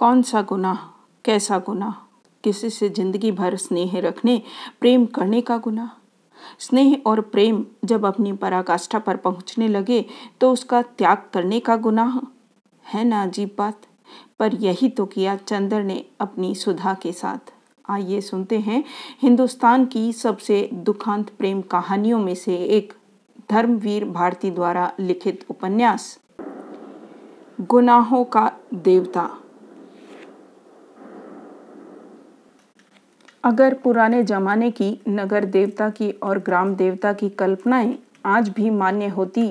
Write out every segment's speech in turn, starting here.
कौन सा गुनाह, कैसा गुनाह? किसी से ज़िंदगी भर स्नेह रखने, प्रेम करने का गुनाह? स्नेह और प्रेम जब अपनी पराकाष्ठा पर पहुँचने लगे तो उसका त्याग करने का गुनाह? है ना, अजीब बात। पर यही तो किया चंद्र ने अपनी सुधा के साथ। आइए सुनते हैं हिंदुस्तान की सबसे दुखांत प्रेम कहानियों में से एक, धर्मवीर भारती द्वारा लिखित उपन्यास। गुनाहों का देवता। अगर पुराने जमाने की नगर देवता की और ग्राम देवता की कल्पनाएँ आज भी मान्य होती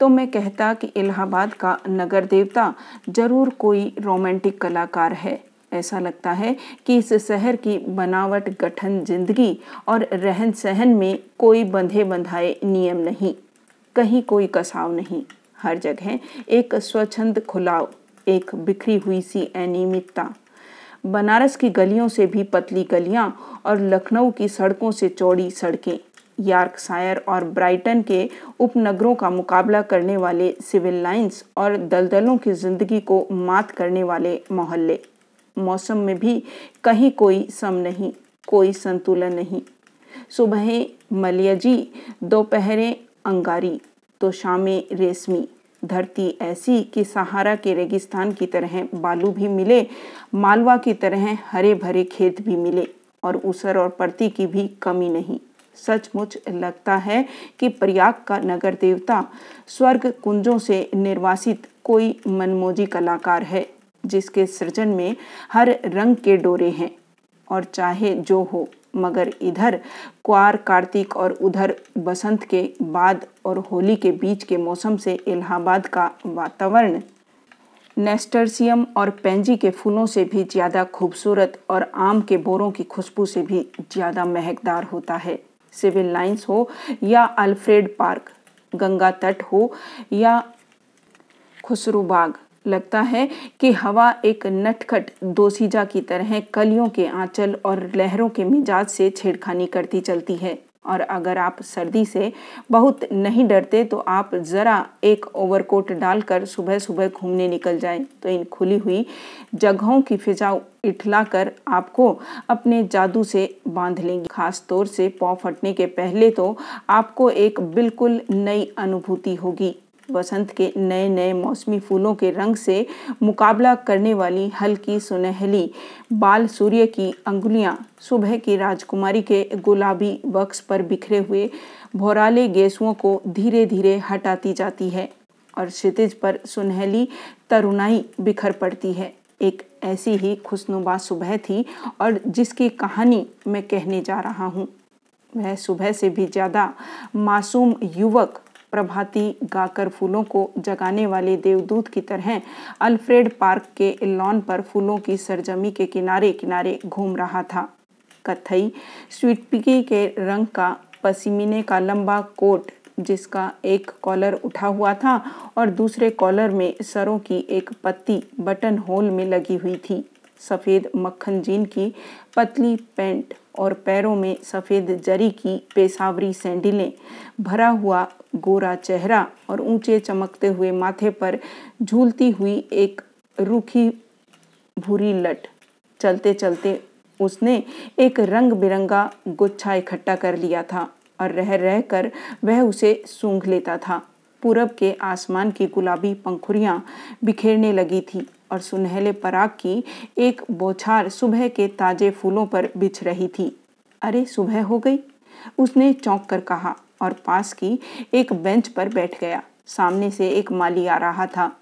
तो मैं कहता कि इलाहाबाद का नगर देवता ज़रूर कोई रोमांटिक कलाकार है। ऐसा लगता है कि इस शहर की बनावट, गठन, ज़िंदगी और रहन सहन में कोई बंधे बंधाए नियम नहीं, कहीं कोई कसाव नहीं। हर जगह एक स्वच्छंद खुलाव, एक बिखरी हुई सी अनियमितता। बनारस की गलियों से भी पतली गलियाँ और लखनऊ की सड़कों से चौड़ी सड़कें। यार्कशायर और ब्राइटन के उपनगरों का मुकाबला करने वाले सिविल लाइंस और दलदलों की ज़िंदगी को मात करने वाले मोहल्ले। मौसम में भी कहीं कोई सम नहीं, कोई संतुलन नहीं। सुबह मलियजी, दोपहरें अंगारी तो शामें रेशमी। धरती ऐसी कि सहारा के रेगिस्तान की तरह बालू भी मिले, मालवा की तरह हरे भरे खेत भी मिले और उसर और परती की भी कमी नहीं। सचमुच लगता है कि प्रयाग का नगर देवता स्वर्ग कुंजों से निर्वासित कोई मनमोजी कलाकार है, जिसके सृजन में हर रंग के डोरे हैं और चाहे जो हो। मगर इधर क्वार, कार्तिक और उधर बसंत के बाद और होली के बीच के मौसम से इलाहाबाद का वातावरण। नेस्टर्सियम और पेंजी के फूलों से भी ज़्यादा खूबसूरत और आम के बोरों की खुशबू से भी ज़्यादा महकदार होता है। सिविल लाइंस हो या अल्फ्रेड पार्क, गंगा तट हो या खुसरूबाग लगता है कि हवा एक नटखट दोसीजा की तरह कलियों के आंचल और लहरों के मिजाज से छेड़खानी करती चलती है। और अगर आप सर्दी से बहुत नहीं डरते तो आप ज़रा एक ओवरकोट डालकर सुबह सुबह घूमने निकल जाएँ। तो इन खुली हुई जगहों की फिजा इठलाकर आपको अपने जादू से बाँध लेंगी। खास तौर से पौ फटने के पहले तो आपको एक बिल्कुल नई अनुभूति होगी। वसंत के नए नए मौसमी फूलों के रंग से मुकाबला करने वाली हल्की सुनहली बाल सूर्य की अंगुलियाँ सुबह की राजकुमारी के गुलाबी वक्स पर बिखरे हुए भोराले गेसुओं को धीरे धीरे हटाती जाती है और क्षितिज पर सुनहली तरुणाई बिखर पड़ती है। एक ऐसी ही खुशनुमा सुबह थी और जिसकी कहानी मैं कहने जा रहा हूँ। वह सुबह से भी ज़्यादा मासूम युवक प्रभाती गाकर फूलों को जगाने वाले देवदूत की तरह अल्फ्रेड पार्क के लॉन पर फूलों की सरजमी के किनारे किनारे घूम रहा था। कथई स्वीट पिकी के रंग का पसीमीने का लंबा कोट, जिसका एक कॉलर उठा हुआ था और दूसरे कॉलर में सरों की एक पत्ती बटन होल में लगी हुई थी। सफ़ेद मक्खन जीन की पतली पैंट और पैरों में सफ़ेद जरी की पेशावरी सैंडलें, भरा हुआ गोरा चेहरा और ऊँचे चमकते हुए माथे पर झूलती हुई एक रूखी भूरी लट। चलते चलते उसने एक रंग बिरंगा गुच्छा इकट्ठा कर लिया था और रह रह कर वह उसे सूंघ लेता था। पूरब के आसमान की गुलाबी पंखुरियाँ बिखेरने लगी थी। और सुनहले पराग की एक बौछार सुबह के ताजे फूलों पर बिछ रही थी। अरे, सुबह हो गई। उसने चौंक कर कहा और पास की एक बेंच पर बैठ गया। सामने से एक माली आ रहा था।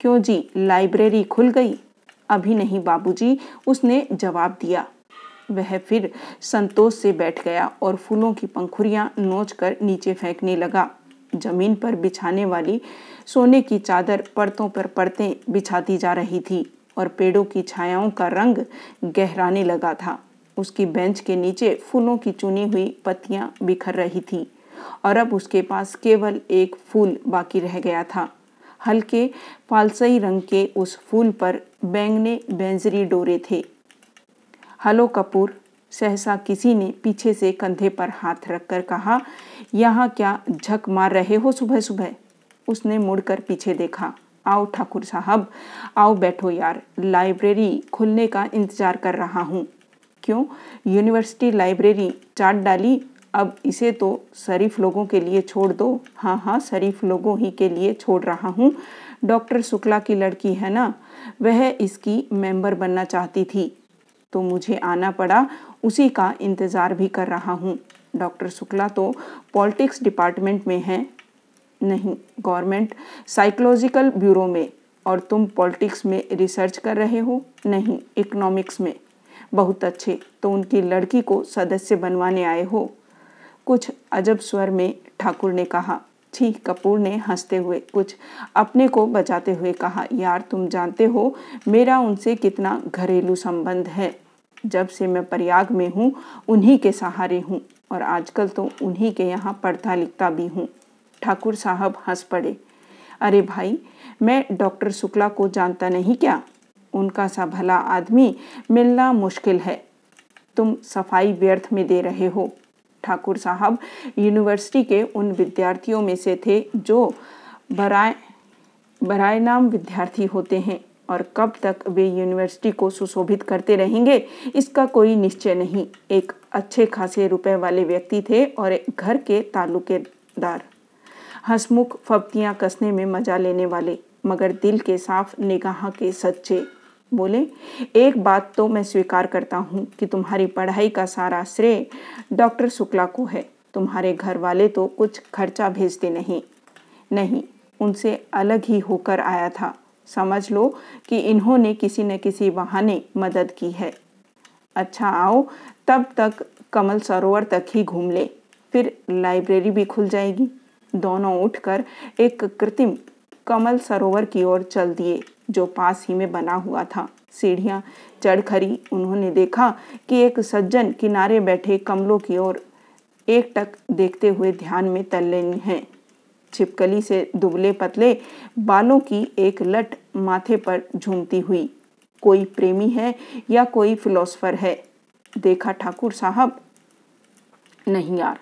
क्यों जी, लाइब्रेरी खुल गई? अभी नहीं बाबूजी, उसने जवाब दिया। वह फिर संतोष से बैठ गया और फूलों की पंखुरियाँ नोच कर नीचे फेंकने लगा। ज़मीन पर बिछाने वाली सोने की चादर परतों पर परतें बिछाती जा रही थी और पेड़ों की छायाओं का रंग गहराने लगा था। उसकी बेंच के नीचे फूलों की चुनी हुई पत्तियाँ बिखर रही थी और अब उसके पास केवल एक फूल बाकी रह गया था। हल्के पालसई रंग के उस फूल पर बैंगने बैंजरी डोरे थे। हलो कपूर, सहसा किसी ने पीछे से कंधे पर हाथ रखकर कहा, यहाँ क्या झक मार रहे हो सुबह सुबह उसने मुड़कर पीछे देखा। आओ ठाकुर साहब, आओ बैठो यार, लाइब्रेरी खुलने का इंतज़ार कर रहा हूँ। क्यों? यूनिवर्सिटी लाइब्रेरी, चाट डाली? अब इसे तो शरीफ लोगों के लिए छोड़ दो। हाँ हाँ शरीफ लोगों ही के लिए छोड़ रहा हूँ। डॉक्टर शुक्ला की लड़की है ना? वह इसकी मेंबर बनना चाहती थी। तो मुझे आना पड़ा, उसी का इंतज़ार भी कर रहा हूँ। डॉक्टर शुक्ला तो पॉलिटिक्स डिपार्टमेंट में हैं। नहीं, गवर्नमेंट साइकोलॉजिकल ब्यूरो में और तुम पॉलिटिक्स में रिसर्च कर रहे हो? नहीं, इकोनॉमिक्स में। बहुत अच्छे तो उनकी लड़की को सदस्य बनवाने आए हो? कुछ अजब स्वर में ठाकुर ने कहा, छी, कपूर ने हँसते हुए। कुछ अपने को बचाते हुए कहा, यार, तुम जानते हो, मेरा उनसे कितना घरेलू संबंध है। जब से मैं प्रयाग में हूँ, उन्हीं के सहारे हूँ और आजकल तो उन्हीं के यहाँ पढ़ता लिखता भी हूँ। ठाकुर साहब हंस पड़े। अरे भाई, मैं डॉक्टर शुक्ला को जानता नहीं क्या? उनका सा भला आदमी मिलना मुश्किल है। तुम सफ़ाई व्यर्थ में दे रहे हो। ठाकुर साहब यूनिवर्सिटी के उन विद्यार्थियों में से थे जो बराए बराए नाम विद्यार्थी होते हैं और कब तक वे यूनिवर्सिटी को सुशोभित करते रहेंगे, इसका कोई निश्चय नहीं। एक अच्छे खासे रुपए वाले व्यक्ति थे और एक घर के ताल्लुकेदार हंसमुख फब्तियाँ कसने में मज़ा लेने वाले, मगर दिल के साफ़ निगाह के सच्चे। बोले, एक बात तो मैं स्वीकार करता हूँ कि तुम्हारी पढ़ाई का सारा श्रेय डॉक्टर शुक्ला को है। तुम्हारे घर वाले तो कुछ खर्चा भेजते नहीं। नहीं, उनसे अलग ही होकर आया था। समझ लो कि इन्होंने किसी न किसी बहाने मदद की है। अच्छा आओ, तब तक कमल सरोवर तक ही घूम ले। फिर लाइब्रेरी भी खुल जाएगी। दोनों उठकर एक कृत्रिम कमल सरोवर की ओर चल दिए, जो पास ही में बना हुआ था। सीढ़ियाँ चढ़ खरी। उन्होंने देखा कि एक सज्जन किनारे बैठे कमलों की ओर एक टक देखते हुए ध्यान में तल्लीन हैं। छिपकली से दुबले पतले बालों की एक लट माथे पर झूमती हुई। कोई प्रेमी है या कोई फिलोसफर है? देखा ठाकुर साहब, नहीं यार।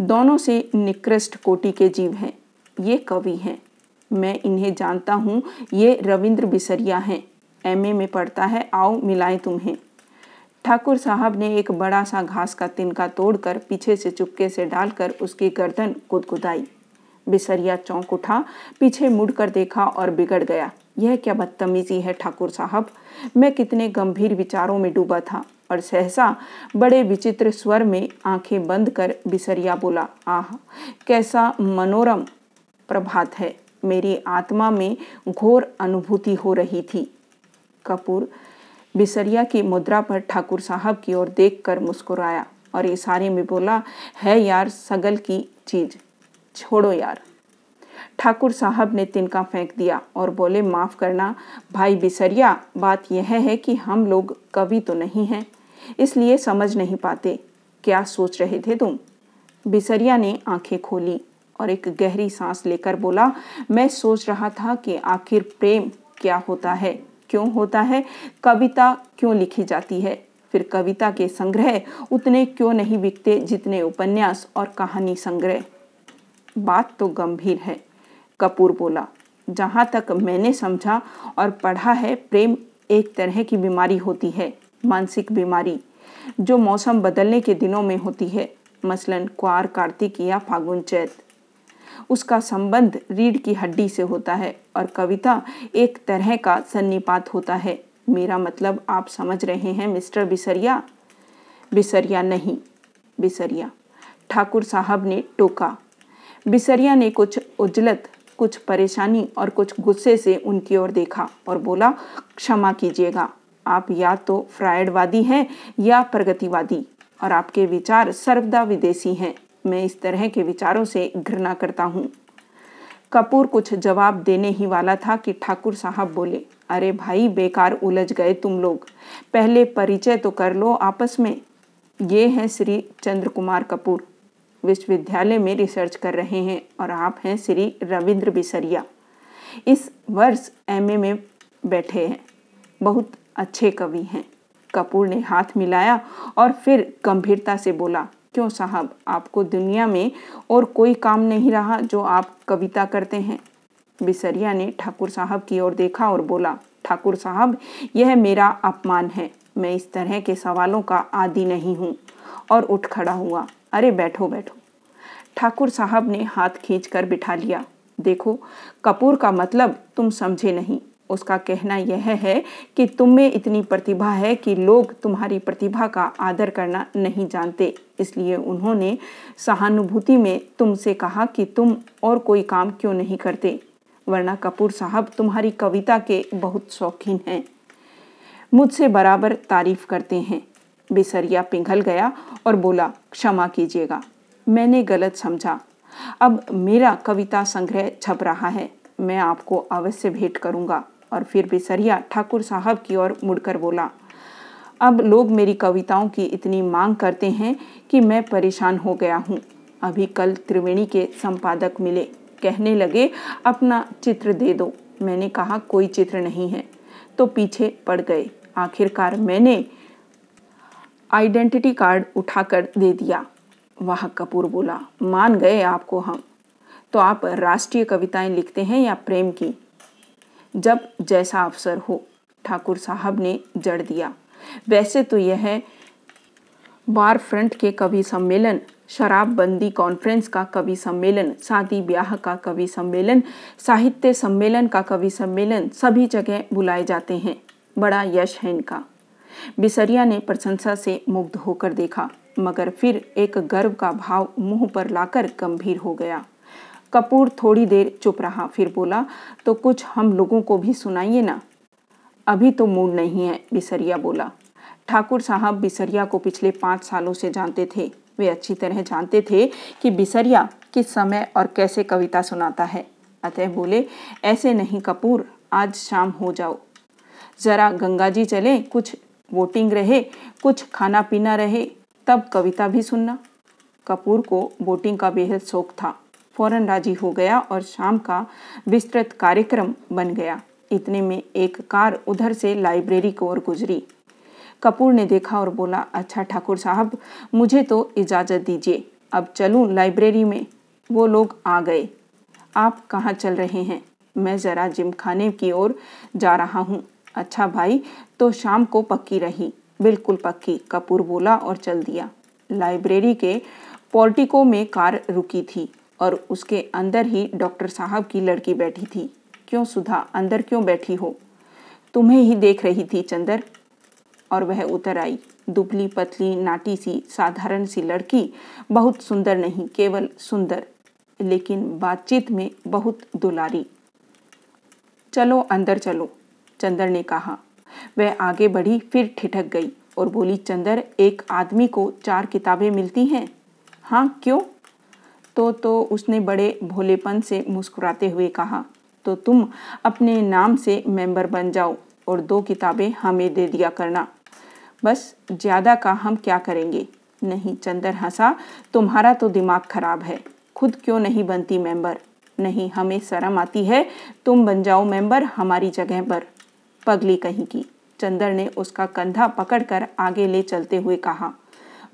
दोनों से निकृष्ट कोटि के जीव हैं। ये कवि हैं। मैं इन्हें जानता हूँ। ये रविंद्र बिसरिया हैं। एमए में पढ़ता है। आओ मिलाएँ तुम्हें। ठाकुर साहब ने एक बड़ा सा घास का तिनका तोड़कर पीछे से चुपके से डालकर उसकी गर्दन गुदगुदाई। बिसरिया चौंक उठा, पीछे मुड़कर देखा और बिगड़ गया। यह क्या बदतमीजी है ठाकुर साहब? मैं कितने गंभीर विचारों में डूबा था। और सहसा बड़े विचित्र स्वर में आँखें बंद कर बिसरिया बोला, आह, कैसा मनोरम प्रभात है। मेरी आत्मा में घोर अनुभूति हो रही थी। कपूर बिसरिया की मुद्रा पर ठाकुर साहब की ओर देखकर मुस्कुराया और इशारे में बोला, है यार, सगल की चीज़। छोड़ो यार। ठाकुर साहब ने तिनका फेंक दिया और बोले, माफ़ करना। भाई बिसरिया, बात यह है कि हम लोग कवि तो नहीं हैं। इसलिए समझ नहीं पाते। क्या सोच रहे थे तुम? बिसरिया ने आँखें खोली और एक गहरी सांस लेकर बोला, मैं सोच रहा था कि आखिर प्रेम क्या होता है? क्यों होता है? कविता क्यों लिखी जाती है? फिर कविता के संग्रह उतने क्यों नहीं बिकते जितने उपन्यास और कहानी संग्रह? बात तो गंभीर है, कपूर बोला। जहाँ तक मैंने समझा और पढ़ा है, प्रेम एक तरह की बीमारी होती है। मानसिक बीमारी, जो मौसम बदलने के दिनों में होती है। मसलन, क्वार, कार्तिक या फागुन चैत। उसका संबंध रीढ़ की हड्डी से होता है और कविता एक तरह का सन्निपात होता है। मेरा मतलब आप समझ रहे हैं मिस्टर बिसरिया? बिसरिया नहीं, बिसरिया। ठाकुर साहब ने टोका। बिसरिया ने कुछ उजलत, कुछ परेशानी और कुछ गुस्से से उनकी ओर देखा और बोला, क्षमा कीजिएगा। आप या तो फ्रायडवादी हैं या प्रगतिवादी, और आपके विचार सर्वदा विदेशी हैं। मैं इस तरह के विचारों से घृणा करता हूँ। कपूर कुछ जवाब देने ही वाला था कि ठाकुर साहब बोले, अरे भाई, बेकार उलझ गए तुम लोग। पहले परिचय तो कर लो आपस में। ये हैं श्री चंद्र कुमार कपूर। विश्वविद्यालय में रिसर्च कर रहे हैं, और आप हैं श्री रविंद्र बिसरिया। इस वर्ष एमए में बैठे हैं। बहुत अच्छे कवि हैं। कपूर ने हाथ मिलाया और फिर गंभीरता से बोला, क्यों साहब, आपको दुनिया में और कोई काम नहीं रहा जो आप कविता करते हैं? बिसरिया ने ठाकुर साहब की ओर देखा और बोला, ठाकुर साहब, यह मेरा अपमान है। मैं इस तरह के सवालों का आदि नहीं हूँ। और उठ खड़ा हुआ, अरे, बैठो बैठो। ठाकुर साहब ने हाथ खींचकर बिठा लिया, देखो, कपूर का मतलब तुम समझे नहीं। उसका कहना यह है कि तुम में इतनी प्रतिभा है कि लोग तुम्हारी प्रतिभा का आदर करना नहीं जानते। इसलिए उन्होंने सहानुभूति में तुमसे कहा कि तुम और कोई काम क्यों नहीं करते? वरना कपूर साहब तुम्हारी कविता के बहुत शौकीन हैं। मुझसे बराबर तारीफ़ करते हैं। बिसरिया पिघल गया और बोला, क्षमा कीजिएगा। मैंने गलत समझा। अब मेरा कविता संग्रह छप रहा है। मैं आपको अवश्य भेंट करूँगा। और फिर बिसरिया ठाकुर साहब की ओर मुड़कर बोला, अब लोग मेरी कविताओं की इतनी मांग करते हैं कि मैं परेशान हो गया हूँ अभी कल त्रिवेणी के संपादक मिले। कहने लगे, अपना चित्र दे दो मैंने कहा, कोई चित्र नहीं है तो पीछे पड़ गए। आखिरकार मैंने आइडेंटिटी कार्ड उठाकर दे दिया। वाह, कपूर बोला, मान गए आपको हम। तो आप राष्ट्रीय कविताएँ लिखते हैं या प्रेम की? जब जैसा अवसर हो, ठाकुर साहब ने जड़ दिया। वैसे तो यह बार फ्रंट के कवि सम्मेलन, शराबबंदी कॉन्फ्रेंस का कवि सम्मेलन, शादी ब्याह का कवि सम्मेलन, साहित्य सम्मेलन का कवि सम्मेलन, सभी जगह बुलाए जाते हैं। बड़ा यश है इनका। बिसरिया ने प्रशंसा से मुग्ध होकर देखा, मगर फिर एक गर्व का भाव मुँह पर लाकर गंभीर हो गया। कपूर थोड़ी देर चुप रहा, फिर बोला तो कुछ हम लोगों को भी सुनाइए ना? अभी तो मूड नहीं है, बिसरिया बोला। ठाकुर साहब बिसरिया को पिछले पाँच सालों से जानते थे। वे अच्छी तरह जानते थे कि बिसरिया किस समय और कैसे कविता सुनाता है। अतः बोले, ऐसे नहीं कपूर, आज शाम हो जाओ। ज़रा गंगा जी चले, कुछ वोटिंग रहे, कुछ खाना पीना रहे, तब कविता भी सुनना। कपूर को वोटिंग का बेहद शौक था। फ़ौरन राज़ी हो गया और शाम का विस्तृत कार्यक्रम बन गया। इतने में एक कार उधर से लाइब्रेरी की ओर गुजरी। कपूर ने देखा और बोला अच्छा ठाकुर साहब, मुझे तो इजाज़त दीजिए। अब चलूँ लाइब्रेरी में? वो लोग आ गए। आप कहाँ चल रहे हैं? मैं ज़रा जिम खाने की ओर जा रहा हूँ। अच्छा भाई तो शाम को पक्की रही। बिल्कुल पक्की, कपूर बोला और चल दिया। लाइब्रेरी के पोर्टिको में कार रुकी थी। और उसके अंदर ही डॉक्टर साहब की लड़की बैठी थी। क्यों सुधा, अंदर क्यों बैठी हो? तुम्हें ही देख रही थी चंदर। और वह उतर आई। दुबली पतली, नाटी सी, साधारण सी लड़की बहुत सुंदर नहीं, केवल सुंदर, लेकिन बातचीत में बहुत दुलारी। चलो, अंदर चलो, चंदर ने कहा। वह आगे बढ़ी, फिर ठिठक गई और बोली, चंदर, एक आदमी को चार किताबें मिलती हैं? हाँ क्यों? तो तो उसने बड़े भोलेपन से मुस्कुराते हुए कहा तो तुम अपने नाम से मेंबर बन जाओ और दो किताबें हमें दे दिया करना। बस ज़्यादा का हम क्या करेंगे? नहीं, चंदर हंसा, तुम्हारा तो दिमाग खराब है। खुद क्यों नहीं बनती मेंबर? नहीं, हमें शर्म आती है। तुम बन जाओ मेंबर हमारी जगह पर। पगली कहीं की। चंदर ने उसका कंधा पकड़कर आगे ले चलते हुए कहा,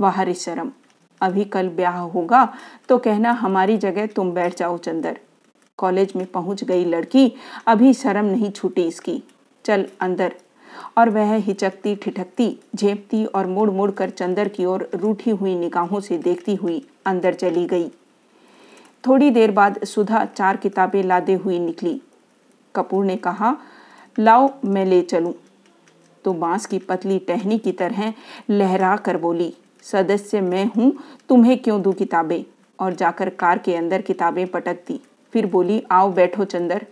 वाह शर्म! अभी कल ब्याह होगा तो कहना हमारी जगह तुम बैठ जाओ चंदर। कॉलेज में पहुँच गई लड़की, अभी शर्म नहीं छूटी इसकी। चल अंदर। और वह हिचकती ठिठकती, झेपती और मुड़ मुड़ कर चंदर की ओर रूठी हुई निगाहों से देखती हुई अंदर चली गई। थोड़ी देर बाद सुधा चार किताबें लादे हुई निकली। कपूर ने कहा, लाओ, मैं ले चलूँ। तो बाँस की पतली टहनी की तरह लहरा कर बोली सदस्य मैं हूँ, तुम्हें क्यों दूँ किताबें? और जाकर कार के अंदर किताबें पटक दी फिर बोली, आओ बैठो चंदर,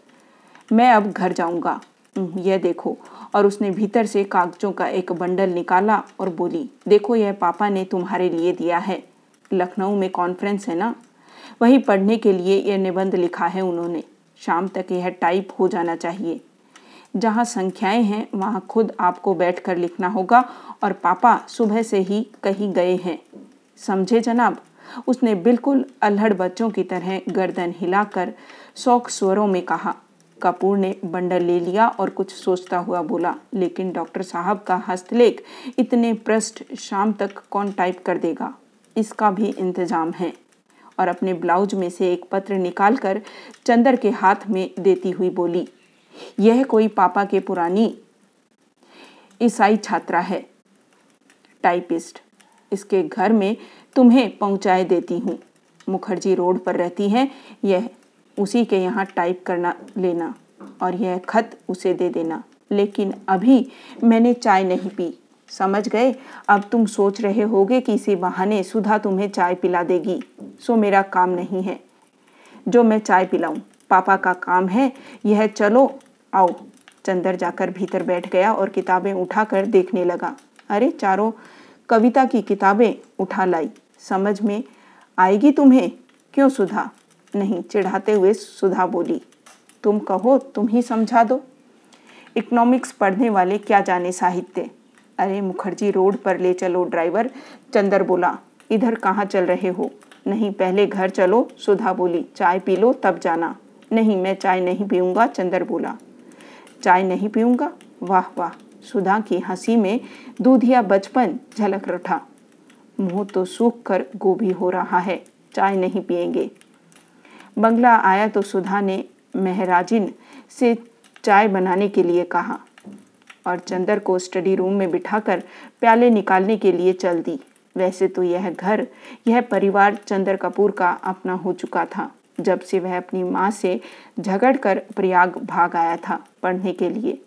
मैं अब घर जाऊँगा। यह देखो। और उसने भीतर से कागजों का एक बंडल निकाला और बोली, देखो, यह पापा ने तुम्हारे लिए दिया है। लखनऊ में कॉन्फ्रेंस है ना? वही पढ़ने के लिए यह निबंध लिखा है उन्होंने। शाम तक यह टाइप हो जाना चाहिए। जहाँ संख्याएँ हैं, वहाँ खुद आपको बैठकर लिखना होगा और पापा सुबह से ही कहीं गए हैं। समझे जनाब? उसने बिल्कुल अल्हड़ बच्चों की तरह गर्दन हिलाकर शौक स्वरों में कहा। कपूर ने बंडल ले लिया और कुछ सोचता हुआ बोला, लेकिन डॉक्टर साहब का हस्तलेख इतने पृष्ठ शाम तक कौन टाइप कर देगा? इसका भी इंतज़ाम है। और अपने ब्लाउज में से एक पत्र निकालकर चंदर के हाथ में देती हुई बोली यह कोई पापा के पुरानी ईसाई छात्रा है। टाइपिस्ट, इसके घर में तुम्हें पहुँचाए देती हूँ। मुखर्जी रोड पर रहती हैं, यह उसी के यहाँ टाइप करना लेना और यह खत उसे दे देना। लेकिन अभी मैंने चाय नहीं पी। समझ गए? अब तुम सोच रहे होगे कि इसी बहाने सुधा तुम्हें चाय पिला देगी। सो मेरा काम नहीं है। जो मैं चाय पिलाऊं, पापा का काम है, यह चलो आओ। चंदर जाकर भीतर बैठ गया और किताबें उठाकर देखने लगा। अरे, चारों कविता की किताबें उठा लाई। समझ में आएगी तुम्हें? क्यों सुधा? नहीं, चिढ़ाते हुए सुधा बोली, तुम कहो, तुम ही समझा दो। इकोनॉमिक्स पढ़ने वाले क्या जाने साहित्य? अरे, मुखर्जी, रोड पर ले चलो, ड्राइवर। चंदर बोला, इधर कहाँ चल रहे हो? नहीं, पहले घर चलो, सुधा बोली, चाय पी लो, तब जाना। नहीं, मैं चाय नहीं पीऊँगा, चंदर बोला चाय नहीं पीऊँगा। वाह वाह। सुधा की हँसी में दूधिया बचपन झलक रठा मुँह तो सूख कर गोभी हो रहा है, चाय नहीं पिएँगे। बंगला आया तो सुधा ने महराजिन से चाय बनाने के लिए कहा और चंदर को स्टडी रूम में बिठाकर प्याले निकालने के लिए चल दी। वैसे तो यह घर, यह परिवार चंदर कपूर का अपना हो चुका था, जब से वह अपनी माँ से झगड़कर प्रयाग भाग आया था। पढ़ने के लिए।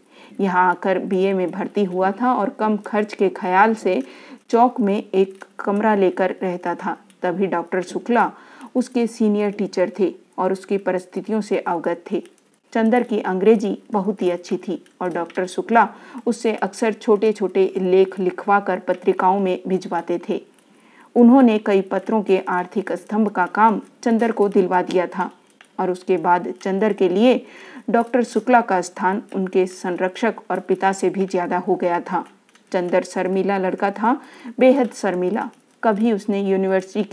यहाँ आकर बीए में भर्ती हुआ था और कम खर्च के ख्याल से चौक में एक कमरा लेकर रहता था। तभी डॉक्टर शुक्ला उसके सीनियर टीचर थे और उसकी परिस्थितियों से अवगत थे। चंदर की अंग्रेज़ी बहुत ही अच्छी थी और डॉक्टर शुक्ला उससे अक्सर छोटे छोटे लेख लिखवा कर पत्रिकाओं में भिजवाते थे। उन्होंने कई पत्रों के आर्थिक स्तंभ का काम चंदर को दिलवा दिया था और उसके बाद चंदर के लिए डॉक्टर शुक्ला का स्थान उनके संरक्षक और पिता से भी ज़्यादा हो गया था। चंदर शर्मिला लड़का था। बेहद शर्मिला। कभी उसने यूनिवर्सिटी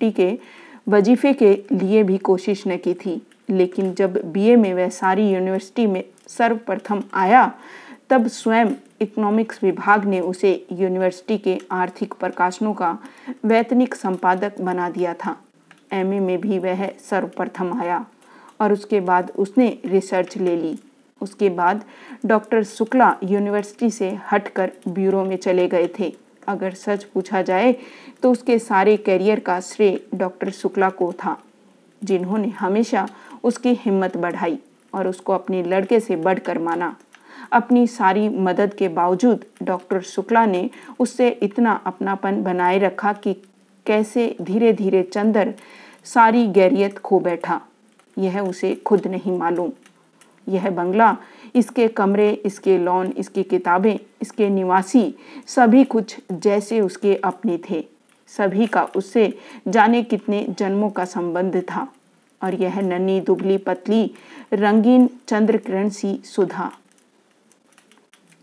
के, के वजीफे के लिए भी कोशिश न की थी। लेकिन जब बीए में वह सारी यूनिवर्सिटी में सर्वप्रथम आया तब स्वयं इकोनॉमिक्स विभाग ने उसे यूनिवर्सिटी के आर्थिक प्रकाशनों का वैतनिक संपादक बना दिया था। एमए में भी वह सर्वप्रथम आया। और उसके बाद उसने रिसर्च ले ली। उसके बाद डॉक्टर शुक्ला यूनिवर्सिटी से हटकर ब्यूरो में चले गए थे। अगर सच पूछा जाए तो उसके सारे करियर का श्रेय डॉक्टर शुक्ला को था, जिन्होंने हमेशा उसकी हिम्मत बढ़ाई और उसको अपने लड़के से बढ़कर माना। अपनी सारी मदद के बावजूद डॉक्टर शुक्ला ने उससे इतना अपनापन बनाए रखा कि कैसे धीरे धीरे चंदर सारी गैरियत खो बैठा। यह उसे खुद नहीं मालूम। यह बंगला, इसके कमरे, इसके लॉन, इसकी किताबें, इसके निवासी, सभी कुछ जैसे उसके अपने थे। सभी का उससे जाने कितने जन्मों का संबंध था। और यह नन्ही, दुबली, पतली, रंगीन चंद्र किरण सी सुधा।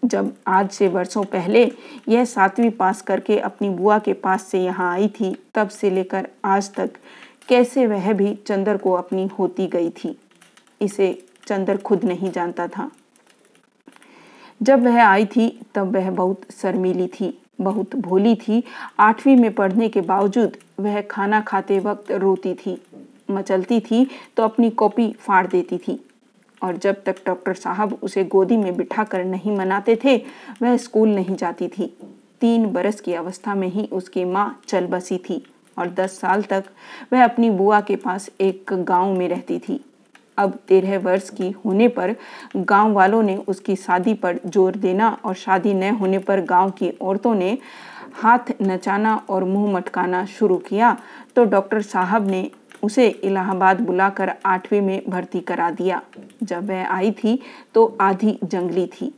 जब आज से वर्षों पहले यह सातवीं पास करके अपनी बुआ के पास से यहाँ आई थी, तब से लेकर आज तक कैसे वह भी चंदर को अपनी होती गई थी? इसे चंदर खुद नहीं जानता था। जब वह आई थी, तब वह बहुत शर्मीली थी, बहुत भोली थी। आठवीं में पढ़ने के बावजूद वह खाना खाते वक्त रोती थी, मचलती थी तो अपनी कॉपी फाड़ देती थी। और जब तक डॉक्टर साहब उसे गोदी में बिठाकर नहीं मनाते थे, वह स्कूल नहीं जाती थी। तीन बरस की अवस्था में ही उसकी माँ चल बसी थी। और दस साल तक वह अपनी बुआ के पास एक गाँव में रहती थी। अब तेरह वर्ष की होने पर गाँव वालों ने उसकी शादी पर ज़ोर देना और शादी न होने पर गाँव की औरतों ने हाथ नचाना और मुँह मटकाना शुरू किया तो डॉक्टर साहब ने उसे इलाहाबाद बुलाकर आठवीं में भर्ती करा दिया। जब वह आई थी तो आधी जंगली थी।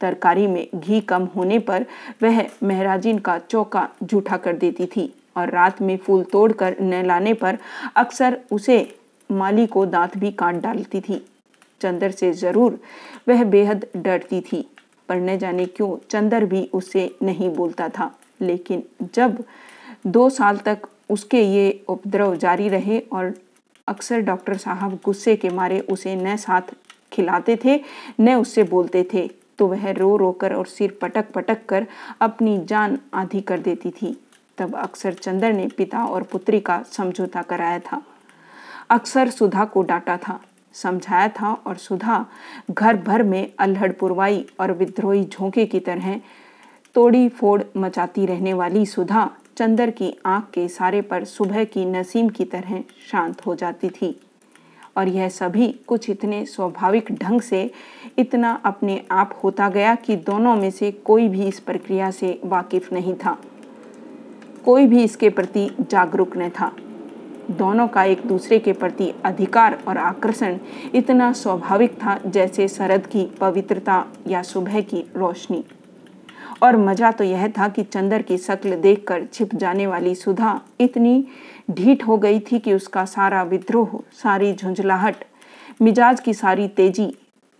तरकारी में घी कम होने पर वह महराजिन का चौका जूठा कर देती थी। और रात में फूल तोड़कर न लाने पर अक्सर उसे माली को दांत भी काट डालती थी। चंदर से ज़रूर वह बेहद डरती थी, पर न जाने क्यों चंदर भी उससे नहीं बोलता था। लेकिन जब दो साल तक उसके ये उपद्रव जारी रहे और अक्सर डॉक्टर साहब गुस्से के मारे उसे न साथ खिलाते थे, न उससे बोलते थे तो वह रो रो कर और सिर पटक पटक कर अपनी जान आधी कर देती थी। तब अक्सर चंदर ने पिता और पुत्री का समझौता कराया था। अक्सर सुधा को डांटा था, समझाया था और सुधा घर भर में अल्हड़ पुरवाई और विद्रोही झोंके की तरह तोड़ी फोड़ मचाती रहने वाली सुधा चंदर की आँख के सारे पर सुबह की नसीम की तरह शांत हो जाती थी। और यह सभी कुछ इतने स्वाभाविक ढंग से इतना अपने आप होता गया कि दोनों में से कोई भी इस प्रक्रिया से वाकिफ नहीं था। कोई भी इसके प्रति जागरूक न था। दोनों का एक दूसरे के प्रति अधिकार और आकर्षण इतना स्वाभाविक था जैसे शरद की पवित्रता या सुबह की रोशनी। और मज़ा तो यह था कि चंदर की शक्ल देखकर छिप जाने वाली सुधा इतनी ढीठ हो गई थी कि उसका सारा विद्रोह, सारी झुंझलाहट, मिजाज की सारी तेज़ी,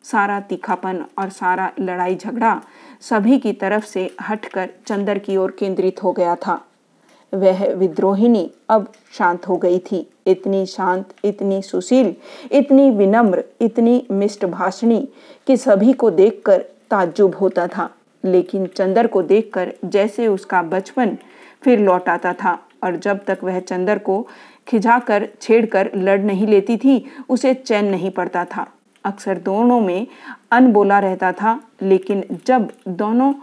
सारा तीखापन और सारा लड़ाई झगड़ा सभी की तरफ़ से हटकर चंदर की ओर केंद्रित हो गया था। वह विद्रोहिणी अब शांत हो गई थी। इतनी शांत, इतनी सुशील, इतनी विनम्र, इतनी मिष्ट भाषणी कि सभी को देखकर ताज्जुब होता था। लेकिन चंदर को देखकर जैसे उसका बचपन फिर लौट आता था और जब तक वह चंदर को खिजाकर छेड़कर लड़ नहीं लेती थी, उसे चैन नहीं पड़ता था। अक्सर दोनों में अनबोला रहता था, लेकिन जब दोनों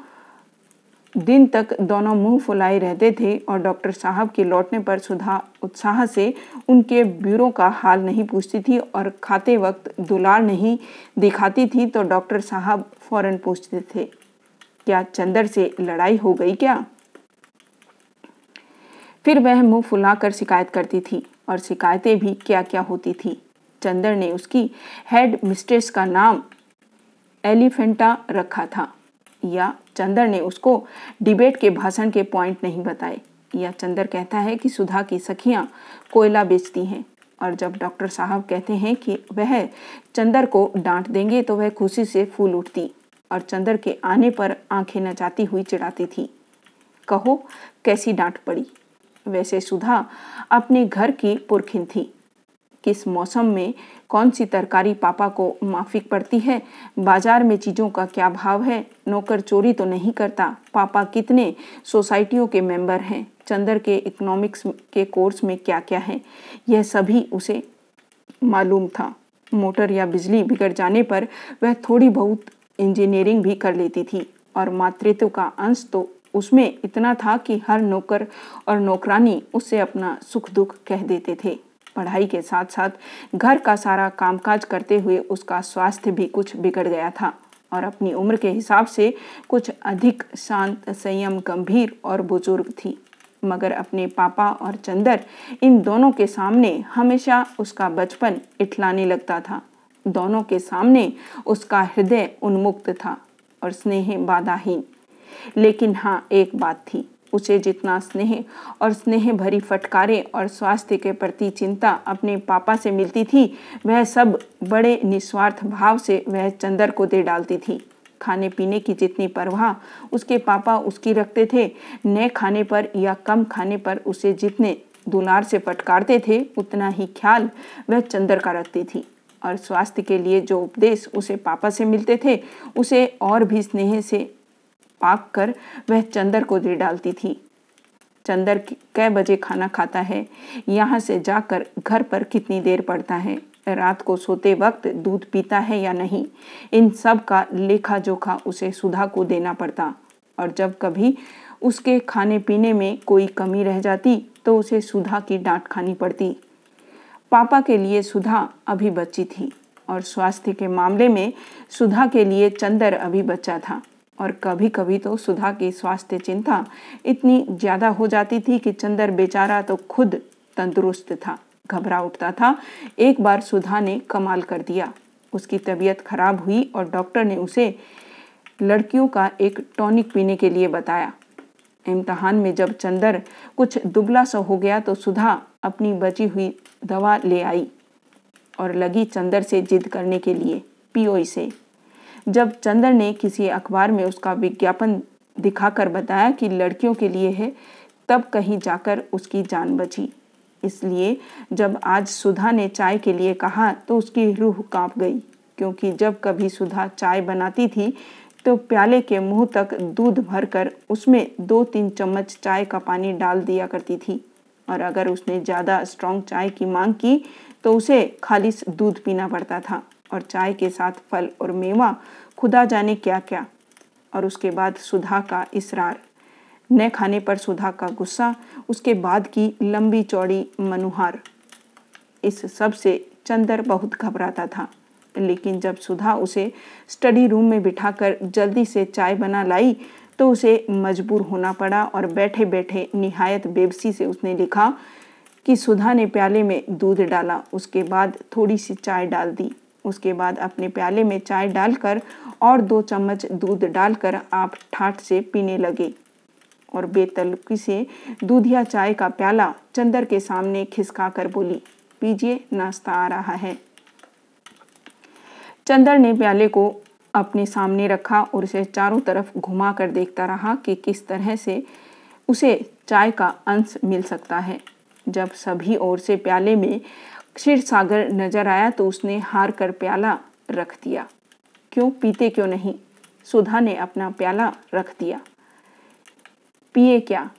दिन तक दोनों मुँह फुलाए रहते थे और डॉक्टर साहब के लौटने पर सुधा उत्साह से उनके ब्यूरो का हाल नहीं पूछती थी और खाते वक्त दुलार नहीं दिखाती थी तो डॉक्टर साहब फ़ौरन पूछते थे, क्या चंदर से लड़ाई हो गई क्या? फिर वह मुँह फुलाकर शिकायत करती थी और शिकायतें भी क्या क्या होती थी। चंदर ने उसकी हेड मिस्ट्रेस का नाम एलिफेंटा रखा था या चंदर ने उसको डिबेट के भाषण के पॉइंट नहीं बताए। या चंदर कहता है कि सुधा की सखियाँ कोयला बेचती हैं और जब डॉक्टर साहब कहते हैं कि वह चंदर को डांट देंगे तो वह खुशी से फूल उठती और चंदर के आने पर आँखें नचाती हुई चिढ़ाती थी। कहो, कैसी डांट पड़ी? वैसे सुधा अपने घर की पुरखिन थी। किस मौसम में कौन सी तरकारी पापा को माफिक पड़ती है? बाज़ार में चीज़ों का क्या भाव है? नौकर चोरी तो नहीं करता। पापा कितने सोसाइटियों के मेंबर हैं? चंदर के इकोनॉमिक्स के कोर्स में क्या क्या है? यह सभी उसे मालूम था। मोटर या बिजली बिगड़ जाने पर वह थोड़ी बहुत इंजीनियरिंग भी कर लेती थी और मातृत्व का अंश तो उसमें इतना था कि हर नौकर और नौकरानी उससे अपना सुख दुख कह देते थे। पढ़ाई के साथ साथ घर का सारा कामकाज करते हुए उसका स्वास्थ्य भी कुछ बिगड़ गया था और अपनी उम्र के हिसाब से कुछ अधिक शांत, संयम, गंभीर और बुज़ुर्ग थी। मगर अपने पापा और चंदर, इन दोनों के सामने हमेशा उसका बचपन इठलाने लगता था। दोनों के सामने उसका हृदय उन्मुक्त था और स्नेह बाधाहीन। लेकिन हाँ एक बात थी। उसे जितना स्नेह और स्नेह भरी फटकारे और स्वास्थ्य के प्रति चिंता अपने पापा से मिलती थी, वह सब बड़े निस्वार्थ भाव से वह चंदर को दे डालती थी। खाने पीने की जितनी परवाह उसके पापा उसकी रखते थे नए खाने पर या कम खाने पर उसे जितने दुलार से फटकारते थे, उतना ही ख्याल वह चंदर का रखती थी। और स्वास्थ्य के लिए जो उपदेश उसे पापा से मिलते थे, उसे और भी स्नेह से पाक कर वह चंदर को दे डालती थी। चंदर कै बजे खाना खाता है? यहाँ से जाकर घर पर कितनी देर पड़ता है? रात को सोते वक्त दूध पीता है या नहीं? इन सब का लेखा जोखा उसे सुधा को देना पड़ता। और जब कभी उसके खाने पीने में कोई कमी रह जाती तो उसे सुधा की डांट खानी पड़ती। पापा के लिए सुधा अभी बच्ची थी, और स्वास्थ्य के मामले में सुधा के लिए चंदर अभी बच्चा था। और कभी कभी तो सुधा की स्वास्थ्य चिंता इतनी ज़्यादा हो जाती थी कि चंदर बेचारा तो खुद तंदुरुस्त था, घबरा उठता था। एक बार सुधा ने कमाल कर दिया। उसकी तबीयत खराब हुई और डॉक्टर ने उसे लड़कियों का एक टॉनिक पीने के लिए बताया। इम्तहान में जब चंदर कुछ दुबला सा हो गया तो सुधा अपनी बची हुई दवा ले आई और लगी चंदर से जिद करने के लिए पियो इसे। जब चंदर ने किसी अखबार में उसका विज्ञापन दिखाकर बताया कि लड़कियों के लिए है, तब कहीं जाकर उसकी जान बची। इसलिए जब आज सुधा ने चाय के लिए कहा तो उसकी रूह काँप गई, क्योंकि जब कभी सुधा चाय बनाती थी तो प्याले के मुँह तक दूध भरकर उसमें दो तीन चम्मच चाय का पानी डाल दिया करती थी। और अगर उसने ज़्यादा स्ट्रॉन्ग चाय की मांग की तो उसे खालिश दूध पीना पड़ता था। और चाय के साथ फल और मेवा खुदा जाने क्या क्या और उसके बाद सुधा का इसरार। न खाने पर सुधा का गुस्सा, उसके बाद की लंबी चौड़ी मनुहार। इस सबसे चंदर बहुत घबराता था, लेकिन जब सुधा उसे स्टडी रूम में बिठाकर जल्दी से चाय बना लाई तो उसे मजबूर होना पड़ा और बैठे बैठे निहायत बेबसी से उसने लिखा कि सुधा ने प्याले में दूध डाला, उसके बाद थोड़ी सी चाय डाल दी। उसके बाद अपने प्याले में चाय डालकर और दो चम्मच दूध डालकर आप ठाठ से पीने लगे। और बेतलकी से दूधिया चाय का प्याला चंदर के सामने खिसका कर बोली, पीजिए, नाश्ता आ रहा है। चंदर ने प्याले को अपने सामने रखा और उसे चारों तरफ़ घुमा कर देखता रहा कि किस तरह से उसे चाय का अंश मिल सकता है। जब सभी ओर से प्याले में क्षीर सागर नज़र आया तो उसने हार कर प्याला रख दिया। क्यों? पीते क्यों नहीं? सुधा ने अपना प्याला रख दिया। पिए क्या?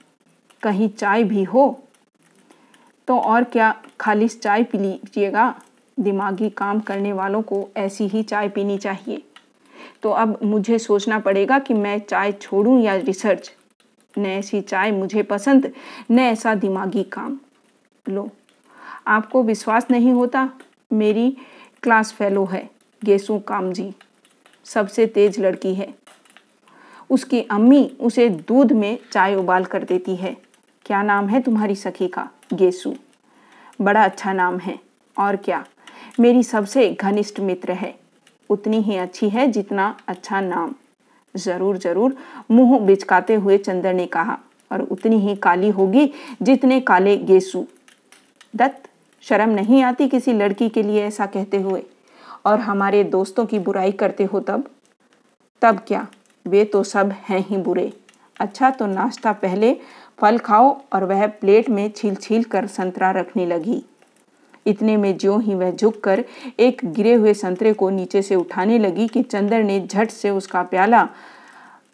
कहीं चाय भी हो? तो और क्या खालिश चाय पी लीजिएगा? दिमागी काम करने वालों को ऐसी ही चाय पीनी चाहिए। तो अब मुझे सोचना पड़ेगा कि मैं चाय छोड़ूं या रिसर्च? न ऐसी चाय मुझे पसंद, न ऐसा दिमागी काम। लो। आपको विश्वास नहीं होता, मेरी क्लास फेलो है, गेसू काम जी। सबसे तेज लड़की है। उसकी अम्मी उसे दूध में चाय उबाल कर देती है। क्या नाम है तुम्हारी सखी का? गेसू। बड़ा अच्छा नाम है। और क्या? मेरी सबसे घनिष्ठ मित्र है। उतनी ही अच्छी है जितना अच्छा नाम। ज़रूर ज़रूर, मुँह बिचकाते हुए चंदर ने कहा, और उतनी ही काली होगी जितने काले गेसू। दत्त शर्म नहीं आती किसी लड़की के लिए ऐसा कहते हुए। और हमारे दोस्तों की बुराई करते हो तब? तब क्या? वे तो सब हैं ही बुरे। अच्छा तो नाश्ता पहले फल खाओ और वह प्लेट में छील छील कर संतरा रखने लगी। इतने में ज्यो ही वह झुक कर एक गिरे हुए संतरे को नीचे से उठाने लगी कि चंदर ने झट से उसका प्याला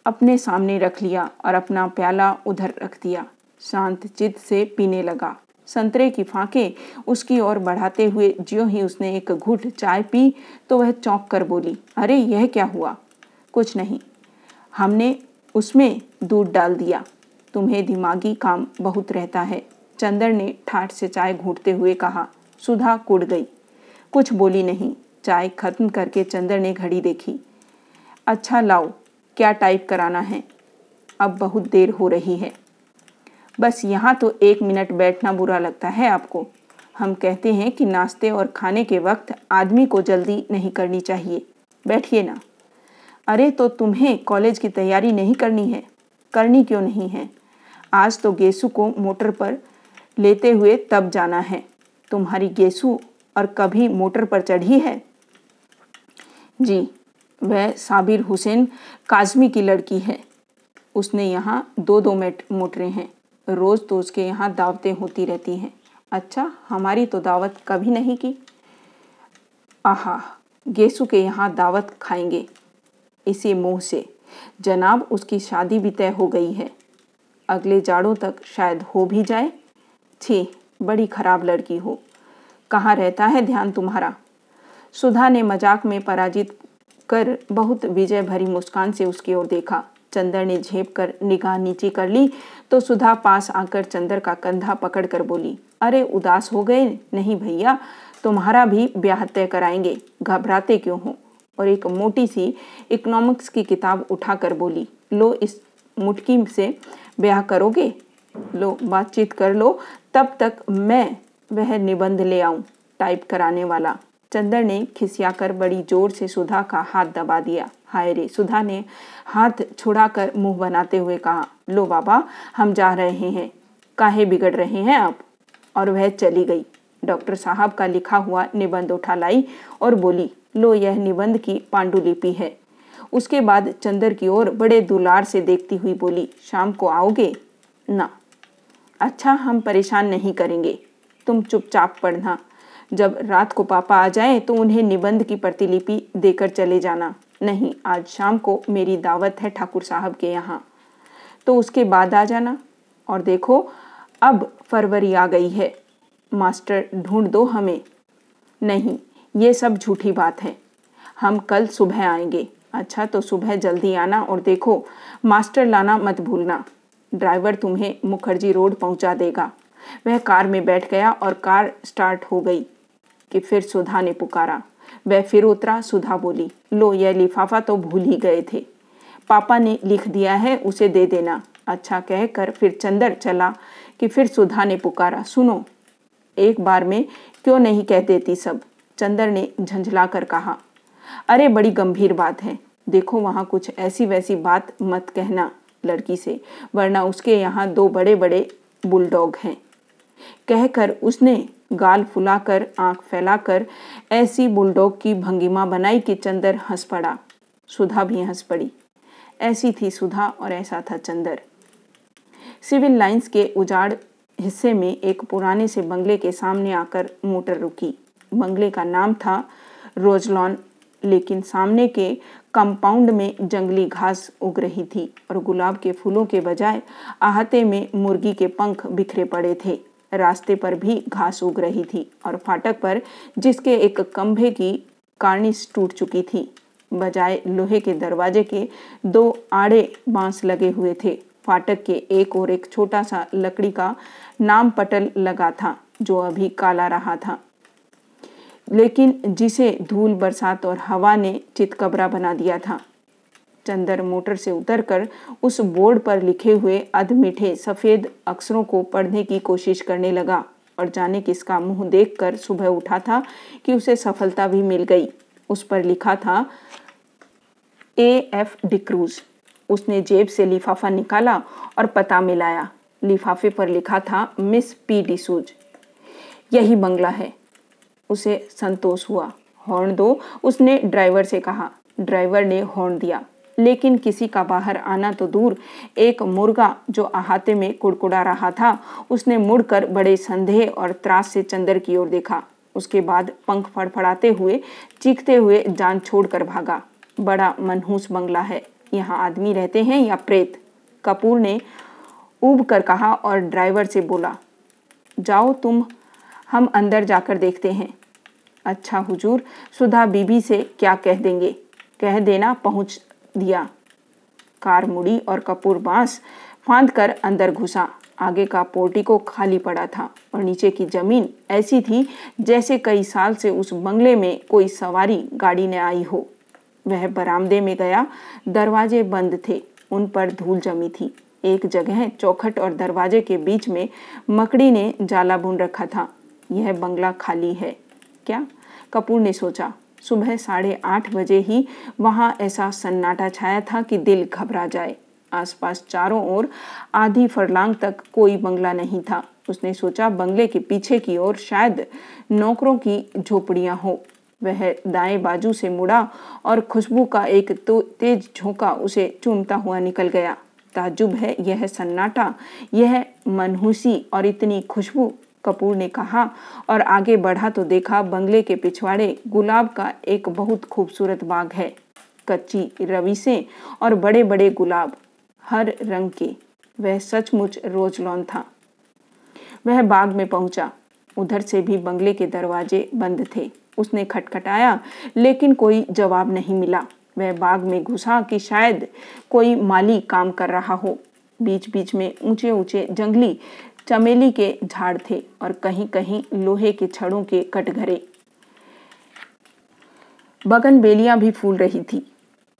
अपने सामने रख लिया और अपना प्याला उधर रख दिया। शांत चित से पीने लगा। संतरे की फांके उसकी ओर बढ़ाते हुए ज्यो ही उसने एक घुट चाय पी तो वह चौंक कर बोली, अरे, यह क्या हुआ? कुछ नहीं। हमने उसमें दूध डाल दिया। तुम्हें दिमागी काम बहुत रहता है। चंदर ने ठाठ से चाय घूटते हुए कहा। सुधा कुड़ गई। कुछ बोली नहीं। चाय खत्म करके चंदर ने घड़ी देखी। अच्छा लाओ, क्या टाइप कराना है? अब बहुत देर हो रही है। बस यहाँ तो एक मिनट बैठना बुरा लगता है आपको। हम कहते हैं कि नाश्ते और खाने के वक्त आदमी को जल्दी नहीं करनी चाहिए। बैठिए ना। अरे तो तुम्हें कॉलेज की तैयारी नहीं करनी है? करनी क्यों नहीं है? आज तो गेसु को मोटर पर लेते हुए तब जाना है। तुम्हारी गेसु और कभी मोटर पर चढ़ी है? जी, वह साबिर हुसैन काजमी की लड़की है। उसने यहाँ दो दो मेट मोटरें हैं। रोज़ तो उसके यहाँ दावतें होती रहती हैं। अच्छा हमारी तो दावत कभी नहीं की। आहा, गेसु के यहाँ दावत खाएँगे। इसी मुँह से। जनाब, उसकी शादी भी तय हो गई है। अगले जाड़ों तक शायद हो भी जाए। छी, बड़ी खराब लड़की हो। कहाँ रहता है ध्यान तुम्हारा? सुधा ने मज़ाक में पराजित कर बहुत विजय भरी मुस्कान से उसकी ओर देखा। चंदर ने झेप कर निगाह नीचे कर ली तो सुधा पास आकर चंदर का कंधा पकड़ कर बोली, अरे, उदास हो गए? नहीं भैया, तुम्हारा भी ब्याह तय कराएँगे। घबराते क्यों हो? और एक मोटी सी इकोनॉमिक्स की किताब उठाकर बोली, लो, इस मुटकी से ब्याह करोगे? लो, बातचीत कर लो। तब तक मैं वह निबंध ले आऊँ टाइप कराने वाला। चंदर ने खिसियाकर बड़ी ज़ोर से सुधा का हाथ दबा दिया। हाय रे। सुधा ने हाथ छुड़ाकर मुँह बनाते हुए कहा, लो बाबा, हम जा रहे हैं। काहे बिगड़ रहे हैं आप? और वह चली गई। डॉक्टर साहब का लिखा हुआ निबंध उठा लाई और बोली, लो, यह निबंध की पांडुलिपि है। उसके बाद चंदर की ओर बड़े दुलार से देखती हुई बोली, शाम को आओगे? ना। अच्छा हम परेशान नहीं करेंगे। तुम चुपचाप पढ़ना। जब रात को पापा आ जाए तो उन्हें निबंध की प्रतिलिपि देकर चले जाना। नहीं, आज शाम को मेरी दावत है ठाकुर साहब के यहाँ। तो उसके बाद आ जाना। और देखो, अब फरवरी आ गई है। मास्टर, ढूंढ दो हमें। नहीं, ये सब झूठी बात है। हम कल सुबह आएँगे। अच्छा तो सुबह जल्दी आना और देखो, मास्टर लाना मत भूलना। ड्राइवर तुम्हें मुखर्जी रोड पहुँचा देगा। वह कार में बैठ गया और कार स्टार्ट हो गई कि फिर सुधा ने पुकारा। वह फिर उतरा सुधा बोली, लो, यह लिफाफा तो भूल ही गए थे। पापा ने लिख दिया है, उसे दे देना अच्छा कहकर फिर चंदर चला कि फिर सुधा ने पुकारा, सुनो, एक बार में क्यों नहीं कह देती सब चंदर ने झंझला कर कहा, अरे, बड़ी गंभीर बात है। देखो, वहाँ कुछ ऐसी वैसी बात मत कहना लड़की से, वरना उसके यहाँ दो बड़े बड़े बुलडॉग हैं कहकर उसने गाल फुलाकर, आँख फैलाकर ऐसी बुलडॉग की भंगिमा बनाई कि चंदर हंस पड़ा। सुधा भी हंस पड़ी। ऐसी थी सुधा और ऐसा था चंदर। सिविल लाइंस के उजाड़ हिस्से में एक पुराने से बंगले के सामने आकर मोटर रुकी। बंगले का नाम था रोजलॉन, लेकिन सामने के कंपाउंड में जंगली घास उग रही थी और गुलाब के फूलों के बजाय आहते में मुर्गी के पंख बिखरे पड़े थे। रास्ते पर भी घास उग रही थी और फाटक पर जिसके एक कंभे की कार्निस टूट चुकी थी। बजाय लोहे के दरवाजे के दो आड़े बाँस लगे हुए थे। फाटक के एक और एक छोटा सा लकड़ी का नाम पटल लगा था, जो अभी काला रहा था। लेकिन जिसे धूल, बरसात और हवा ने चितकबरा बना दिया था। चंदर मोटर से उतरकर उस बोर्ड पर लिखे हुए अधमीठे सफ़ेद अक्षरों को पढ़ने की कोशिश करने लगा और जाने किसका मुँह देखकर सुबह उठा था कि उसे सफलता भी मिल गई। उस पर लिखा था, ए. एफ़. डिक्रूज। उसने जेब से लिफाफा निकाला और पता मिलाया। लिफाफे पर लिखा था, मिस पी. डिसूज यही बंगला है। उसे संतोष हुआ। हॉर्न दो। उसने ड्राइवर से कहा। ड्राइवर ने हॉर्न दिया। लेकिन किसी का बाहर आना तो दूर। एक मुर्गा जो अहाते में कुड़कुड़ा रहा था, उसने मुड़कर बड़े संदेह और त्रास से चंदर की ओर देखा। उसके बाद पंख फड़फड़ाते हुए, चीखते हुए जान छोड़कर भागा। बड़ा मनहूस बंगला है। यहाँ आदमी रहते हैं या प्रेत? कपूर ने उब कर कहा और ड्राइवर से बोला, जाओ तुम, हम अंदर जाकर देखते हैं। अच्छा हुजूर, सुधा बीबी से क्या कह देंगे? कह देना पहुँच दिया। कार मुड़ी और कपूर बाँस फांद कर अंदर घुसा। आगे का पोर्टिको खाली पड़ा था और नीचे की ज़मीन ऐसी थी जैसे कई साल से उस बंगले में कोई सवारी गाड़ी ने आई हो। वह बरामदे में गया। दरवाजे बंद थे, उन पर धूल जमी थी। एक जगह चौखट और दरवाजे के बीच में मकड़ी ने जाला बुन रखा था। यह बंगला खाली है, क्या? कपूर ने सोचा। सुबह साढ़े आठ बजे ही वहाँ ऐसा सन्नाटा छाया था कि दिल घबरा जाए। आसपास चारों ओर आधी फरलांग तक कोई बंगला नहीं था। उसने सोचा, बंगले के पीछे की ओर शायद नौकरों की झोपड़ियाँ हो। वह दाएँ बाजू से मुड़ा और खुशबू का एक तो तेज झोंका उसे चूमता हुआ निकल गया। ताजुब है यह सन्नाटा, यह मनहूसी और इतनी खुशबू। कपूर ने कहा और आगे बढ़ा तो देखा बंगले के पिछवाड़े गुलाब का एक बहुत खूबसूरत बाग है। कच्ची रवीसें और बड़े बड़े गुलाब, हर रंग के। वह सचमुच रोज लॉन था। वह बाग में पहुँचा। उधर से भी बंगले के दरवाजे बंद थे। उसने खटखटाया, लेकिन कोई जवाब नहीं मिला। वह बाग में घुसा कि शायद कोई माली काम कर रहा हो। बीच बीच में ऊँचे ऊँचे जंगली चमेली के झाड़ थे और कहीं कहीं लोहे के छड़ों के कटघरे। बगन बेलियाँ भी फूल रही थी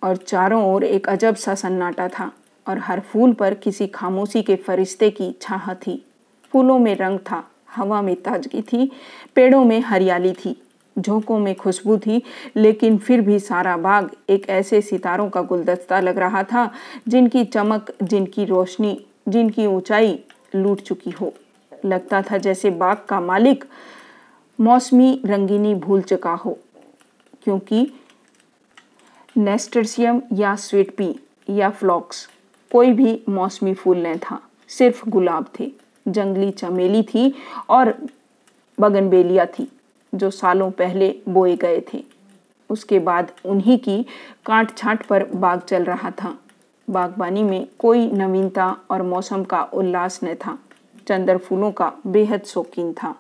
और चारों ओर एक अजब सा सन्नाटा था और हर फूल पर किसी खामोशी के फरिश्ते की छाह थी। फूलों में रंग था, हवा में ताजगी थी, पेड़ों में हरियाली थी, झोंकों में खुशबू थी, लेकिन फिर भी सारा बाग एक ऐसे सितारों का गुलदस्ता लग रहा था जिनकी चमक, जिनकी रोशनी, जिनकी ऊंचाई लूट चुकी हो। लगता था जैसे बाग का मालिक मौसमी रंगीनी भूल चुका हो, क्योंकि नेस्टर्सियम या स्वीट पी या फ्लॉक्स कोई भी मौसमी फूल नहीं था, सिर्फ़ गुलाब थे। जंगली चमेली थी और बगनबेलिया थी, जो सालों पहले बोए गए थे। उसके बाद उन्हीं की काट छाट पर बाग चल रहा था। बागबानी में कोई नवीनता और मौसम का उल्लास न था। चंदर फूलों का बेहद शौकीन था।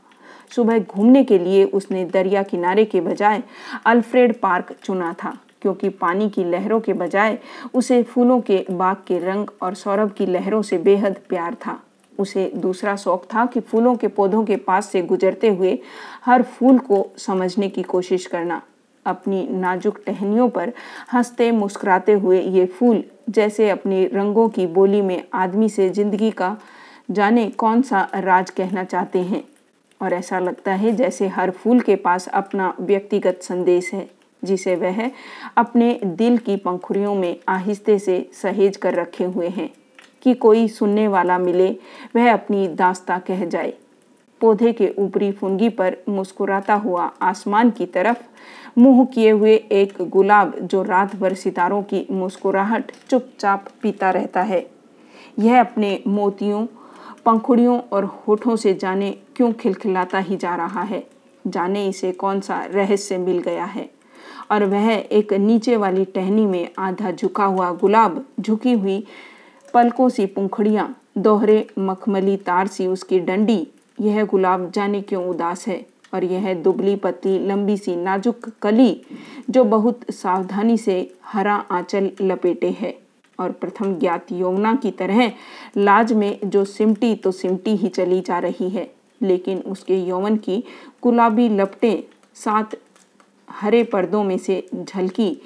सुबह घूमने के लिए उसने दरिया किनारे के बजाय अल्फ्रेड पार्क चुना था, क्योंकि पानी की लहरों के बजाय उसे फूलों के बाग के रंग और सौरभ की लहरों से बेहद प्यार था। उसे दूसरा शौक था कि फूलों के पौधों के पास से गुजरते हुए हर फूल को समझने की कोशिश करना। अपनी नाजुक टहनियों पर हँसते मुस्कुराते हुए ये फूल, जैसे अपने रंगों की बोली में आदमी से ज़िंदगी का जाने कौन सा राज कहना चाहते हैं। और ऐसा लगता है जैसे हर फूल के पास अपना व्यक्तिगत संदेश है, जिसे वह अपने दिल की पंखुड़ियों में आहिस्ते से सहेज कर रखे हुए हैं, कि कोई सुनने वाला मिले, वह अपनी दास्ता कह जाए। पौधे के ऊपरी फुनगी पर मुस्कुराता हुआ आसमान की तरफ़ मुँह किए हुए एक गुलाब जो रात भर सितारों की मुस्कुराहट चुपचाप पीता रहता है। यह अपने मोतियों, पंखुड़ियों और होठों से जाने क्यों खिलखिलाता ही जा रहा है? जाने इसे कौन सा रहस्य मिल गया है? और वह एक नीचे वाली टहनी में आधा झुका हुआ गुलाब, झुकी हुई पलकों सी पुंखड़ियाँ, दोहरे मखमली तार सी उसकी डंडी, यह गुलाब जाने क्यों उदास है? और यह दुबली पतली लंबी सी नाजुक कली, जो बहुत सावधानी से हरा आंचल लपेटे है। और प्रथम ज्ञात यमुना की तरह, लाज में जो सिमटी तो सिमटी ही चली जा रही है। लेकिन उसके यौवन की गुलाबी लपटें सात हरे पर्दों में से झलकी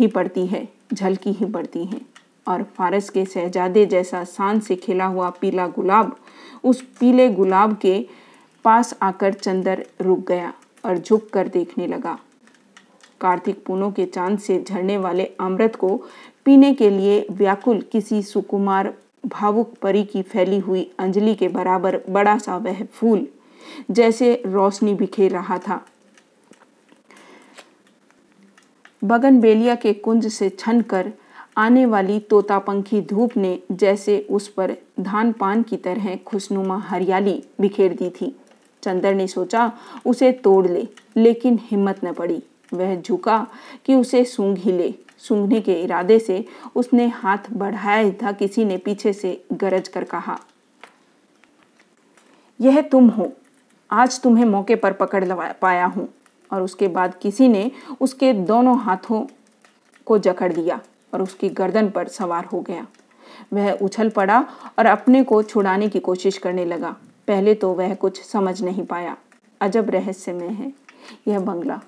ही पड़ती है, झलकी ही पड़ती हैं। और फारस के शहजादे जैसा शान से खिला हुआ पीला गुलाब, उस पीले गुलाब के पास आकर चंदर रुक गया और झुक कर देखने लगा। कार्तिक पूनों के चाँद से झरने वाले अमृत को पीने के लिए व्याकुल किसी सुकुमार, भावुक परी की फैली हुई अंजलि के बराबर बड़ा सा वह फूल जैसे रोशनी बिखेर रहा था। बगन बेलिया के कुंज से छन कर आने वाली तोतापंखी धूप ने जैसे उस पर धान पान की तरह खुशनुमा हरियाली बिखेर दी थी। चंदर ने सोचा, उसे तोड़ ले। लेकिन हिम्मत न पड़ी। वह झुका कि उसे सूंघ ही ले। सूंघने के इरादे से उसने हाथ बढ़ाया था, किसी ने पीछे से गरज कर कहा, यह तुम हो। आज तुम्हें मौके पर पकड़ लगा पाया हूँ। और उसके बाद किसी ने उसके दोनों हाथों को जकड़ दिया और उसकी गर्दन पर सवार हो गया। वह उछल पड़ा और अपने को छुड़ाने की कोशिश करने लगा। पहले तो वह कुछ समझ नहीं पाया। अजब रहस्य में है यह बंगला।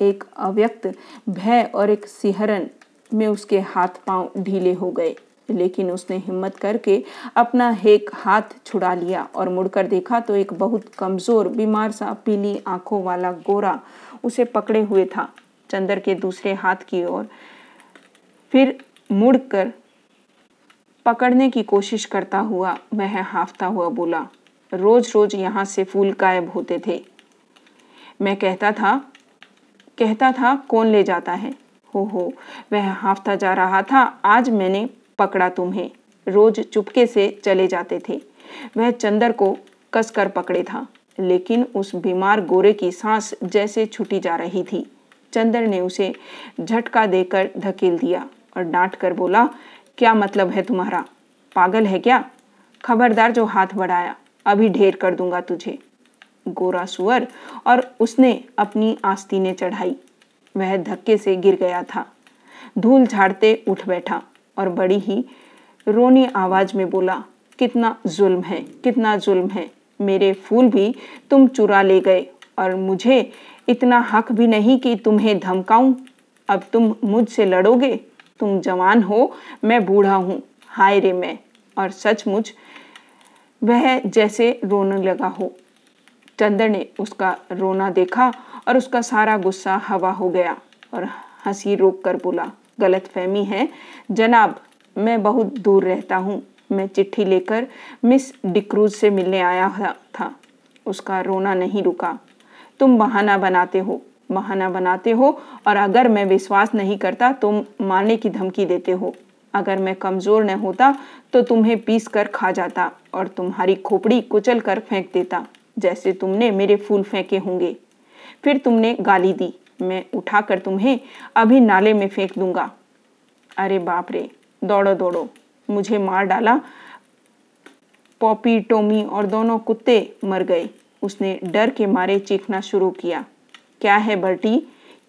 एक अव्यक्त भय और एक सिहरन में उसके हाथ पाँव ढीले हो गए, लेकिन उसने हिम्मत करके अपना एक हाथ छुड़ा लिया और मुड़कर देखा तो एक बहुत कमज़ोर, बीमार सा, पीली आँखों वाला गोरा उसे पकड़े हुए था। चंदर के दूसरे हाथ की ओर फिर मुड़कर पकड़ने की कोशिश करता हुआ वह हाफता हुआ बोला रोज रोज यहाँ से फूल गायब होते थे। मैं कहता था कहता था, कौन ले जाता है? हो हो वह हाफता जा रहा था, आज मैंने पकड़ा तुम्हें। रोज चुपके से चले जाते थे। वह चंदर को कसकर पकड़े था, लेकिन उस बीमार गोरे की सांस जैसे छुटी जा रही थी। चंदर ने उसे झटका देकर धकेल दिया और डांट कर बोला, क्या मतलब है तुम्हारा? पागल है क्या? खबरदार जो हाथ बढ़ाया अभी ढेर कर दूँगा तुझे, गोरा सुअर। और उसने अपनी आस्तीनें चढ़ाई। वह धक्के से गिर गया था। धूल झाड़ते उठ बैठा और बड़ी ही रोनी आवाज़ में बोला, कितना जुल्म है, कितना जुल्म है। मेरे फूल भी तुम चुरा ले गए और मुझे इतना हक भी नहीं कि तुम्हें धमकाऊं। अब तुम मुझसे लड़ोगे? तुम जवान हो, मैं बूढ़ा हूँ। हाय रे मैं। और सचमुच वह जैसे रोने लगा हो। चंदर ने उसका रोना देखा और उसका सारा गुस्सा हवा हो गया और हँसी रोक कर बोला, गलत फहमी है। जनाब, मैं बहुत दूर रहता हूँ। मैं चिट्ठी लेकर मिस डिक्रूज से मिलने आया था उसका रोना नहीं रुका। तुम बहाना बनाते हो, बहाना बनाते हो और अगर मैं विश्वास नहीं करता, तुम मारने की धमकी देते हो। अगर मैं कमज़ोर न होता तो तुम्हें पीस कर खा जाता और तुम्हारी खोपड़ी कुचल कर फेंक देता, जैसे तुमने मेरे फूल फेंके होंगे। फिर तुमने गाली दी, मैं उठाकर तुम्हें अभी नाले में फेंक दूँगा। अरे बाप रे, दौड़ो दौड़ो, मुझे मार डाला। पॉपी, टोमी और दोनों कुत्ते मर गए। उसने डर के मारे चीखना शुरू किया। क्या है बर्टी?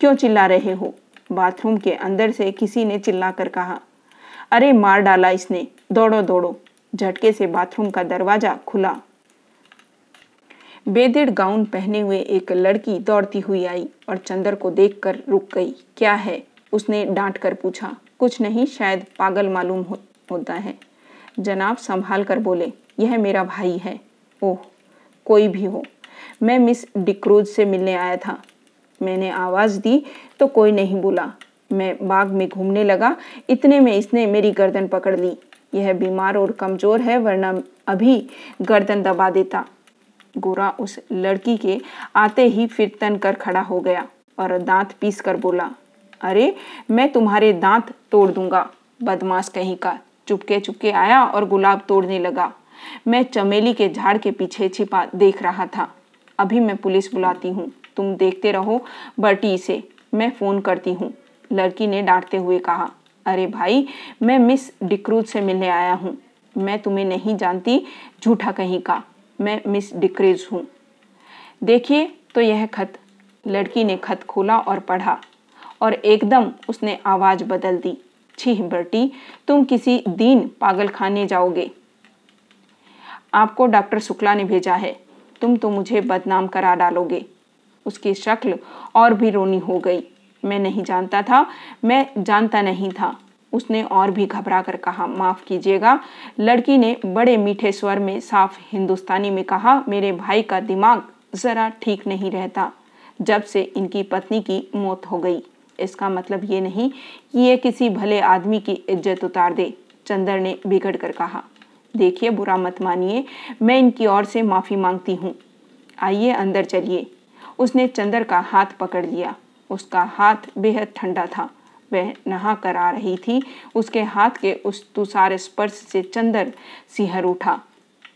क्यों चिल्ला रहे हो? बाथरूम के अंदर से किसी ने चिल्लाकर कहा। अरे मार डाला इसने। दौड़ो दौड़ो। झटके से बाथरूम का दरवाज़ा खुला। बेदिड़ गाउन पहने हुए एक लड़की दौड़ती हुई आई और चंदर को देखकर रुक गई। क्या है? उसने डांट कर पूछा। कुछ नहीं शायद पागल मालूम हो, होता है। जनाब संभाल कर बोले यह मेरा भाई है। ओह कोई भी हो। मैं मिस डिक्रूज से मिलने आया था। मैंने आवाज़ दी तो कोई नहीं बोला। मैं बाग में घूमने लगा। इतने में इसने मेरी गर्दन पकड़ ली। यह बीमार और कमज़ोर है, वरना अभी गर्दन दबा देता। गोरा उस लड़की के आते ही फिर तन कर खड़ा हो गया और दांत पीस कर बोला, अरे, मैं तुम्हारे दांत तोड़ दूँगा। बदमाश कहीं का चुपके चुपके आया और गुलाब तोड़ने लगा। मैं चमेली के झाड़ के पीछे छिपा देख रहा था। अभी मैं पुलिस बुलाती हूँ। तुम देखते रहो बर्टी से मैं फ़ोन करती हूँ। लड़की ने डांटते हुए कहा, अरे भाई, मैं मिस डिक्रूज से मिलने आया हूँ। मैं तुम्हें नहीं जानती झूठा कहीं का। मैं मिस डिक्रीज हूँ। देखिए तो यह खत। लड़की ने खत खोला और पढ़ा, और एकदम उसने आवाज़ बदल दी। छी बर्टी तुम किसी दिन पागल खाने जाओगे। आपको डॉक्टर शुक्ला ने भेजा है। तुम तो मुझे बदनाम करा डालोगे। उसकी शक्ल और भी रोनी हो गई। मैं नहीं जानता था, मैं जानता नहीं था। उसने और भी घबरा कर कहा, माफ़ कीजिएगा। लड़की ने बड़े मीठे स्वर में साफ़ हिंदुस्तानी में कहा, मेरे भाई का दिमाग ज़रा ठीक नहीं रहता, जब से इनकी पत्नी की मौत हो गई। इसका मतलब ये नहीं कि ये किसी भले आदमी की इज़्ज़त उतार दे, चंदर ने बिगड़ कर कहा। देखिए, बुरा मत मानिए, मैं इनकी ओर से माफ़ी मांगती हूँ। आइए, अंदर चलिए। उसने चंदर का हाथ पकड़ लिया। उसका हाथ बेहद ठंडा था। वह नहा कर आ रही थी। उसके हाथ के उस तुषार स्पर्श से चंदर सिहर उठा।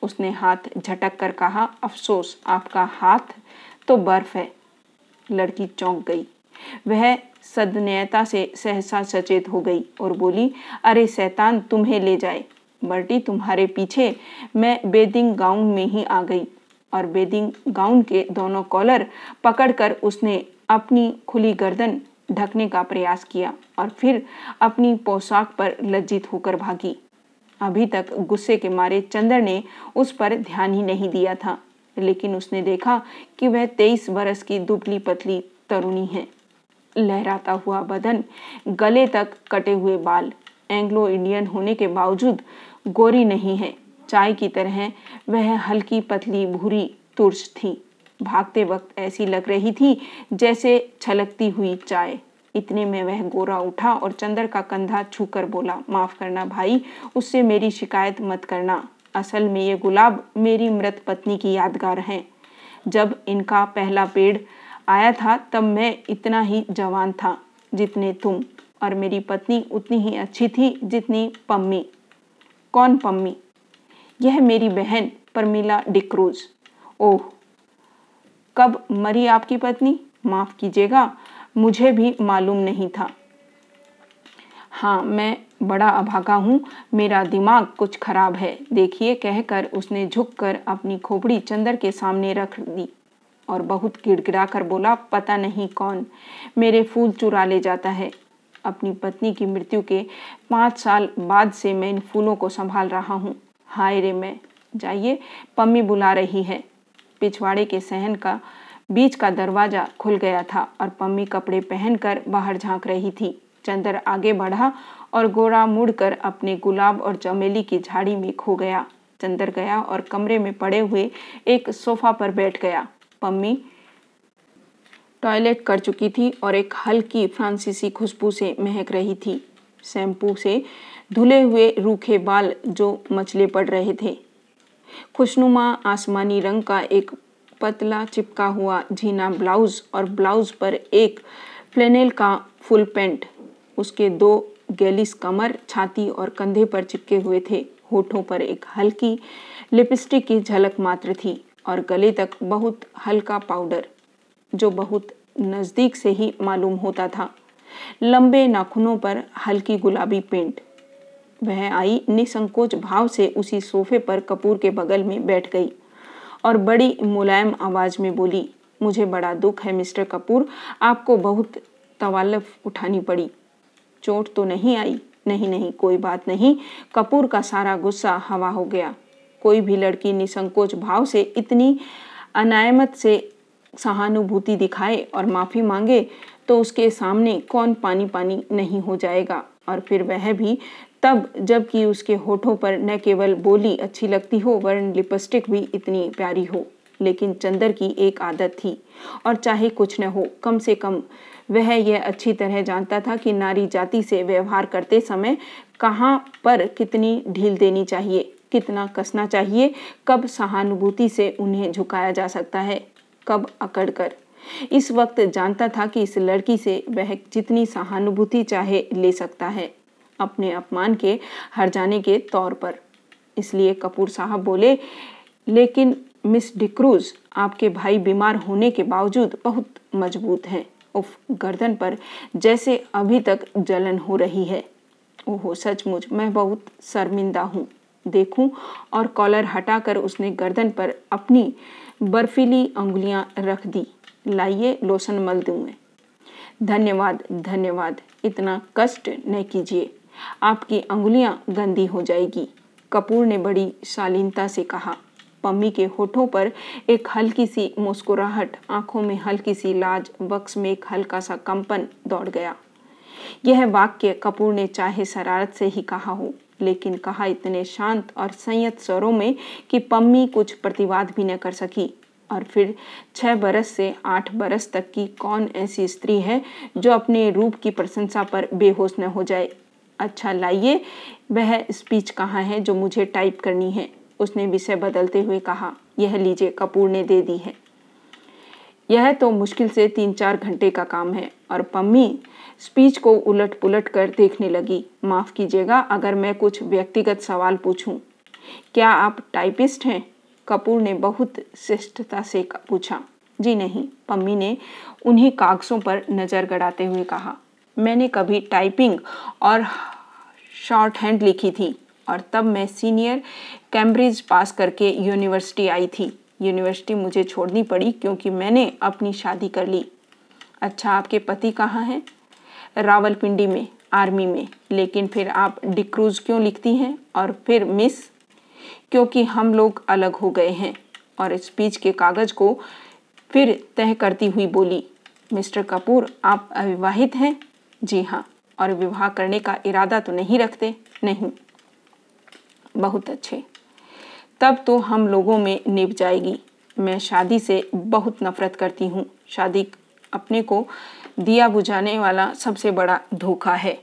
उसने हाथ झटक कर कहा, अफसोस, आपका हाथ तो बर्फ़ है। लड़की चौंक गई। वह सदनयता से सहसा सचेत हो गई और बोली, अरे शैतान, तुम्हें ले जाए। बर्टी तुम्हारे पीछे। मैं बेदिंग गाउन में ही आ गई। और बेदिंग गाउन के दोनों कॉलर पकड़कर उसने अपनी खुली गर्दन ढकने का प्रयास किया और फिर अपनी पोशाक पर लज्जित होकर भागी। अभी तक गुस्से के मारे चंद्र ने उस पर ध्यान ही नहीं दिया था, लेकिन उसने देखा कि वह तेईस बरस की दुबली पतली तरुणी है। लहराता हुआ बदन, गले तक कटे हुए बाल, एंग्लो इंडियन होने के बावजूद गोरी नहीं है। चाय की तरह वह हल्की पतली भूरी तुर्स थी। भागते वक्त ऐसी लग रही थी जैसे छलकती हुई चाय। इतने में वह गोरा उठा और चंदर का कंधा छूकर बोला, माफ़ करना भाई, उससे मेरी शिकायत मत करना। असल में ये गुलाब मेरी मृत पत्नी की यादगार है। जब इनका पहला पेड़ आया था, तब मैं इतना ही जवान था जितने तुम। और मेरी पत्नी उतनी ही अच्छी थी जितनी पम्मी। कौन पम्मी? यह मेरी बहन, परमिला डिक्रूज। ओह कब मरी आपकी पत्नी? माफ़ कीजिएगा, मुझे भी मालूम नहीं था। हाँ मैं बड़ा अभागा हूँ, मेरा दिमाग कुछ खराब है। देखिए, कहकर उसने झुककर अपनी खोपड़ी चंदर के सामने रख दी और बहुत गिड़गिड़ा कर बोला, पता नहीं कौन मेरे फूल चुरा ले जाता है। अपनी पत्नी की मृत्यु के पाँच साल बाद से मैं इन फूलों को संभाल रहा हूँ। हाय रे मैं, जाइए, पम्मी बुला रही है। पिछवाड़े के सहन का, बीच का दरवाज़ा खुल गया था और पम्मी कपड़े पहनकर बाहर झाँक रही थी। चंदर आगे बढ़ा और गोरा मुड़कर अपने गुलाब और चमेली की झाड़ी में खो गया। चंदर गया और कमरे में पड़े हुए एक सोफा पर बैठ गया। पम्मी टॉयलेट कर चुकी थी और एक हल्की फ्रांसीसी खुशबू से महक रही थी। शैम्पू से धुले हुए रूखे बाल जो मचले पड़ रहे थे। खुशनुमा आसमानी रंग का एक पतला चिपका हुआ झीना ब्लाउज और ब्लाउज पर एक फ्लेनेल का फुल पेंट। उसके दो गैलिस कमर, छाती और कंधे पर चिपके हुए थे। होठों पर एक हल्की लिपस्टिक की झलक मात्र थी और गले तक बहुत हल्का पाउडर, जो बहुत नज़दीक से ही मालूम होता था। लंबे नाखूनों पर हल्की गुलाबी पेंट। वह आई निसंकोच भाव से उसी सोफे पर कपूर के बगल में बैठ गई और बड़ी मुलायम आवाज़ में बोली, मुझे बड़ा दुख है, मिस्टर कपूर। आपको बहुत तवालफ उठानी पड़ी। चोट तो नहीं आई? नहीं नहीं, कोई बात नहीं। कपूर का सारा गुस्सा हवा हो गया। कोई भी लड़की निसंकोच भाव से इतनी अनायमत से सहानुभूति दिखाए और माफ़ी मांगे तो उसके सामने कौन पानी पानी नहीं हो जाएगा? और फिर वह भी तब जबकि उसके होठों पर न केवल बोली अच्छी लगती हो, वरन लिपस्टिक भी इतनी प्यारी हो, लेकिन चंदर की एक आदत थी। और चाहे कुछ न हो, कम से कम वह यह अच्छी तरह जानता था कि नारी जाति से व्यवहार करते समय कहाँ पर कितनी ढील देनी चाहिए, कितना कसना चाहिए, कब सहानुभूति से उन्हें झुकाया जा सकता है, कब अकड़ कर इस वक्त जानता था कि इस लड़की से वह जितनी सहानुभूति चाहे ले सकता है। अपने अपमान के हर जाने के तौर पर। इसलिए कपूर साहब बोले, लेकिन मिस डिक्रूज आपके भाई बीमार होने के बावजूद बहुत मज़बूत हैं। उफ, गर्दन पर जैसे अभी तक जलन हो रही है। ओहो, सचमुच, मैं बहुत शर्मिंदा हूँ। देखूँ और कॉलर हटाकर उसने गर्दन पर अपनी बर्फीली उंगलियाँ रख दी। लाइए लोशन मल दूँ मैं। धन्यवाद धन्यवाद। इतना कष्ट न कीजिए। आपकी अंगुलियाँ गंदी हो जाएगी। कपूर ने बड़ी शालीनता से कहा। पम्मी के होठों पर एक हल्की सी मुस्कुराहट, आँखों में हल्की सी लाज वक्स में एक हल्का सा कंपन दौड़ गया। यह वाक्य कपूर ने चाहे शरारत से ही कहा हो, लेकिन कहा इतने शांत और संयत स्वरों में कि पम्मी कुछ प्रतिवाद भी न कर सकी। और फिर छह बरस से आठ बरस तक की कौन ऐसी स्त्री है जो अपने रूप की प्रशंसा पर बेहोश न हो जाए? अच्छा लाइए। वह स्पीच कहाँ है जो मुझे टाइप करनी है? उसने विषय बदलते हुए कहा, यह लीजिए, कपूर ने दे दी है। यह तो मुश्किल से तीन चार घंटे का काम है। और पम्मी स्पीच को उलट पुलट कर देखने लगी। माफ़ कीजिएगा, अगर मैं कुछ व्यक्तिगत सवाल पूछूँ, क्या आप टाइपिस्ट हैं? कपूर ने बहुत शिष्टता से पूछा। जी नहीं। पम्मी ने उन्हीं कागज़ों पर नज़र गड़ाते हुए कहा। मैंने कभी टाइपिंग और शॉर्ट हैंड लिखी थी और तब मैं सीनियर कैम्ब्रिज पास करके यूनिवर्सिटी आई थी। यूनिवर्सिटी मुझे छोड़नी पड़ी क्योंकि मैंने अपनी शादी कर ली। अच्छा आपके पति कहाँ हैं? रावलपिंडी में, आर्मी में। लेकिन फिर आप डिक्रूज क्यों लिखती हैं? और फिर मिस क्योंकि हम लोग अलग हो गए हैं। और स्पीच के कागज़ को फिर तय करती हुई बोली, मिस्टर कपूर, आप अविवाहित हैं? जी हाँ और विवाह करने का इरादा तो नहीं रखते? नहीं। बहुत अच्छे। तब तो हम लोगों में निभ जाएगी। मैं शादी से बहुत नफरत करती हूँ। शादी अपने को दिया बुझाने वाला सबसे बड़ा धोखा है।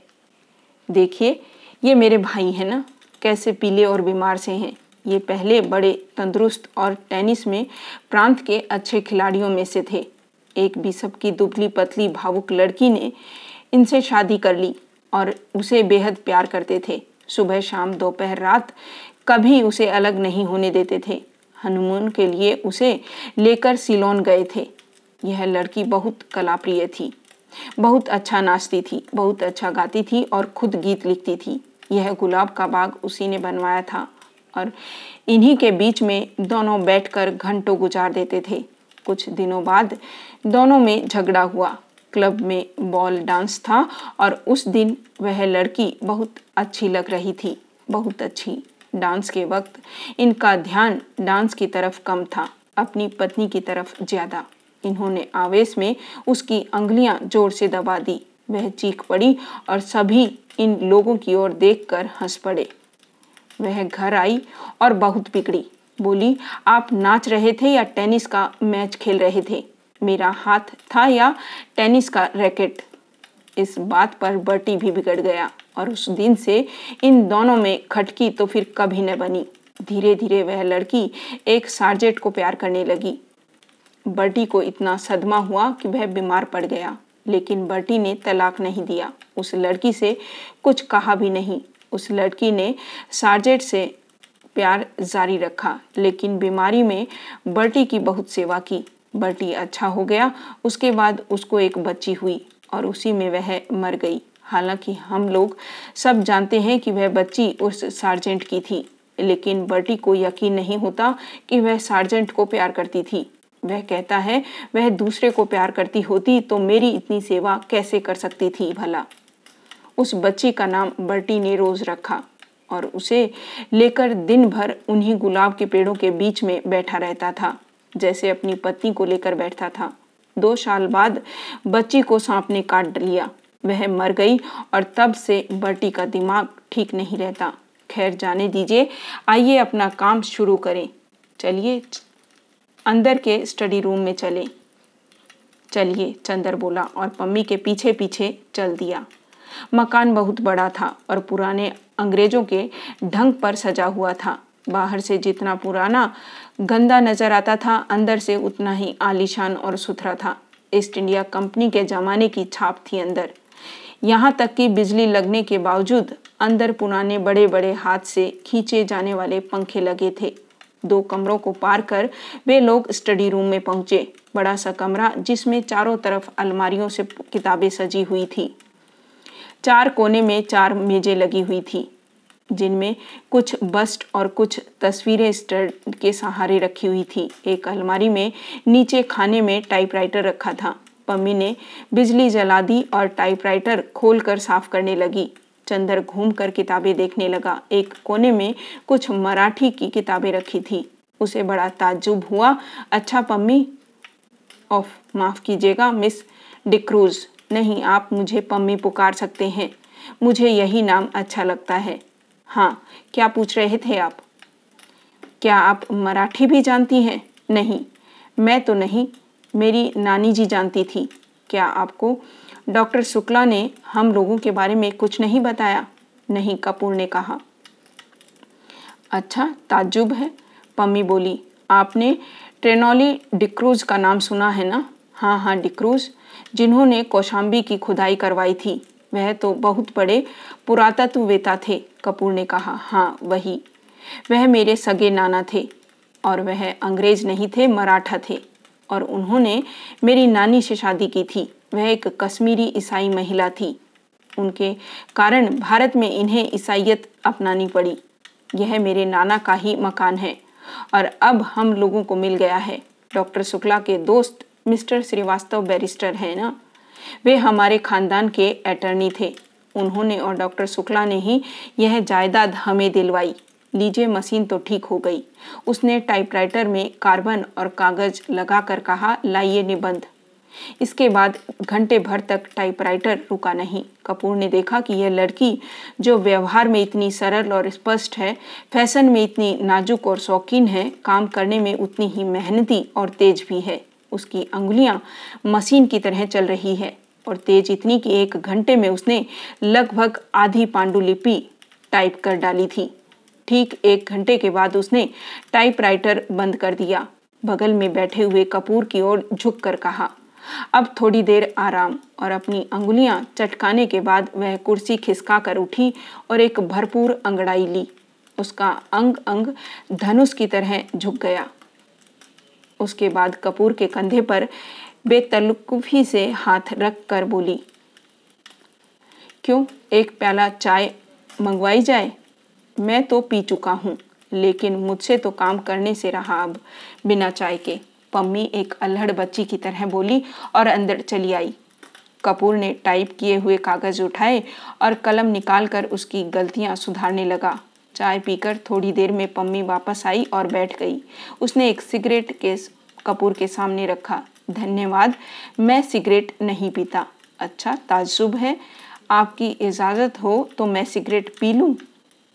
देखिए, ये मेरे भाई हैं ना? कैसे पीले और बीमार से हैं? ये पहले बड़े तंदुरुस्त और टेनिस में प्रांत के अच्छे खिलाड़ियों में से थे। एक बिशप की दुबली पतली भावुक लड़की ने इनसे शादी कर ली और उसे बेहद प्यार करते थे। सुबह शाम दोपहर रात कभी उसे अलग नहीं होने देते थे। हनुमान के लिए उसे लेकर सिलोन गए थे। यह लड़की बहुत कलाप्रिय थी। बहुत अच्छा नाचती थी, बहुत अच्छा गाती थी और खुद गीत लिखती थी। यह गुलाब का बाग उसी ने बनवाया था और इन्हीं के बीच में दोनों बैठकर घंटों गुजार देते थे। कुछ दिनों बाद दोनों में झगड़ा हुआ। क्लब में बॉल डांस था और उस दिन वह लड़की बहुत अच्छी लग रही थी, बहुत अच्छी। डांस के वक्त इनका ध्यान डांस की तरफ़ कम था, अपनी पत्नी की तरफ़ ज़्यादा। इन्होंने आवेश में उसकी अंगलियाँ ज़ोर से दबा दी। वह चीख पड़ी और सभी इन लोगों की ओर देखकर हंस पड़े। वह घर आई और बहुत बिगड़ी। बोली, आप नाच रहे थे या टेनिस का मैच खेल रहे थे? मेरा हाथ था या टेनिस का रैकेट। इस बात पर बर्टी भी बिगड़ गया और उस दिन से इन दोनों में खटकी तो फिर कभी न बनी। धीरे धीरे वह लड़की एक सार्जेट को प्यार करने लगी। बर्टी को इतना सदमा हुआ कि वह बीमार पड़ गया, लेकिन बर्टी ने तलाक नहीं दिया। उस लड़की से कुछ कहा भी नहीं। उस लड़की ने सार्जेंट से प्यार जारी रखा, लेकिन बीमारी में बर्टी की बहुत सेवा की। बर्टी अच्छा हो गया। उसके बाद उसको एक बच्ची हुई और उसी में वह मर गई। हालाँकि हम लोग सब जानते हैं कि वह बच्ची उस सार्जेंट की थी, लेकिन बर्टी को यकीन नहीं होता कि वह सार्जेंट को प्यार करती थी। वह कहता है, वह दूसरे को प्यार करती होती तो मेरी इतनी सेवा कैसे कर सकती थी भला? उस बच्ची का नाम बर्टी ने रोज रखा और उसे लेकर दिन भर उन्हीं गुलाब के पेड़ों के बीच में बैठा रहता था। जैसे अपनी पत्नी को लेकर बैठता था। दो साल बाद बच्ची को सांप ने काट लिया। वह मर गई और तब से बर्टी का दिमाग ठीक नहीं रहता। खैर, जाने दीजिए, आइए अपना काम शुरू करें। चलिए, अंदर के स्टडी रूम में चले। चलिए, चंदर बोला और पम्मी के पीछे पीछे चल दिया। मकान बहुत बड़ा था और पुराने अंग्रेज़ों के ढंग पर सजा हुआ था। बाहर से जितना पुराना गंदा नज़र आता था, अंदर से उतना ही आलीशान और सुथरा था। ईस्ट इंडिया कंपनी के जमाने की छाप थी अंदर। यहाँ तक कि बिजली लगने के बावजूद अंदर पुराने बड़े बड़े हाथ से खींचे जाने वाले पंखे लगे थे। दो कमरों को पार कर वे लोग स्टडी रूम में पहुँचे। बड़ा सा कमरा जिसमें चारों तरफ़ अलमारियों से किताबें सजी हुई थी। चार कोने में चार मेजें लगी हुई थी। जिनमें कुछ बस्ट और कुछ तस्वीरें स्टड के सहारे रखी हुई थी। एक अलमारी में नीचे खाने में टाइपराइटर रखा था। पम्मी ने बिजली जला दी और टाइपराइटर खोलकर साफ़ करने लगी। चंदर घूमकर किताबें देखने लगा। एक कोने में कुछ मराठी की किताबें रखी थी। उसे बड़ा ताज्जुब हुआ। अच्छा पम्मी ऑफ़ माफ़ कीजिएगा, मिस डिक्रूज, नहीं, आप मुझे पम्मी पुकार सकते हैं। मुझे यही नाम अच्छा लगता है। हाँ क्या पूछ रहे थे आप? क्या आप मराठी भी जानती हैं? नहीं, मैं तो नहीं, मेरी नानी जी जानती थी। क्या आपको डॉक्टर शुक्ला ने हम लोगों के बारे में कुछ नहीं बताया? नहीं, कपूर ने कहा। अच्छा ताज्जुब है, पम्मी बोली। आपने ट्रेनोली डिक्रूज का नाम सुना है ना? हाँ हाँ डिक्रूज, जिन्होंने कौशाम्बी की खुदाई करवाई थी। वह तो बहुत बड़े पुरातत्ववेता थे, कपूर ने कहा। हाँ वही। वह मेरे सगे नाना थे और वह अंग्रेज़ नहीं थे, मराठा थे और उन्होंने मेरी नानी से शादी की थी। वह एक कश्मीरी ईसाई महिला थी। उनके कारण भारत में इन्हें ईसाइयत अपनानी पड़ी। यह मेरे नाना का ही मकान है और अब हम लोगों को मिल गया है। डॉक्टर शुक्ला के दोस्त मिस्टर श्रीवास्तव बैरिस्टर हैं ना? वे हमारे खानदान के अटर्नी थे। उन्होंने और डॉक्टर शुक्ला ने ही यह जायदाद हमें दिलवाई। लीजिए, मशीन तो ठीक हो गई। उसने टाइपराइटर में कार्बन और कागज़ लगाकर कहा, लाइए निबंध। इसके बाद घंटे भर तक टाइपराइटर रुका नहीं। कपूर ने देखा कि यह लड़की, जो व्यवहार में इतनी सरल और स्पष्ट है, फ़ैशन में इतनी नाजुक और शौकीन है, काम करने में उतनी ही मेहनती और तेज भी है। उसकी अंगुलियाँ मशीन की तरह चल रही है। और तेज इतनी कि एक घंटे में उसने लगभग आधी पांडुलिपि टाइप कर डाली थी। ठीक एक घंटे के बाद उसने टाइपराइटर बंद कर दिया। बगल में बैठे हुए कपूर की ओर झुक कर कहा, अब थोड़ी देर आराम। और अपनी अंगुलियाँ चटकाने के बाद वह कुर्सी खिसका कर उठी और एक भरपूर अंगड़ाई ली। उसका अंग अंग धनुष की तरह झुक गया। उसके बाद कपूर के कंधे पर बेतलकुफी से हाथ रख कर बोली, क्यों एक प्याला चाय मंगवाई जाए? मैं तो पी चुका हूँ, लेकिन मुझसे तो काम करने से रहा अब बिना चाय के। पम्मी एक अल्हड़ बच्ची की तरह बोली और अंदर चली आई। कपूर ने टाइप किए हुए कागज़ उठाए और कलम निकालकर उसकी गलतियाँ सुधारने लगा। चाय पीकर थोड़ी देर में पम्मी वापस आई और बैठ गई। उसने एक सिगरेट केस कपूर के सामने रखा। धन्यवाद। मैं सिगरेट नहीं पीता। अच्छा ताजुब है। आपकी इजाज़त हो तो मैं सिगरेट पी लूँ?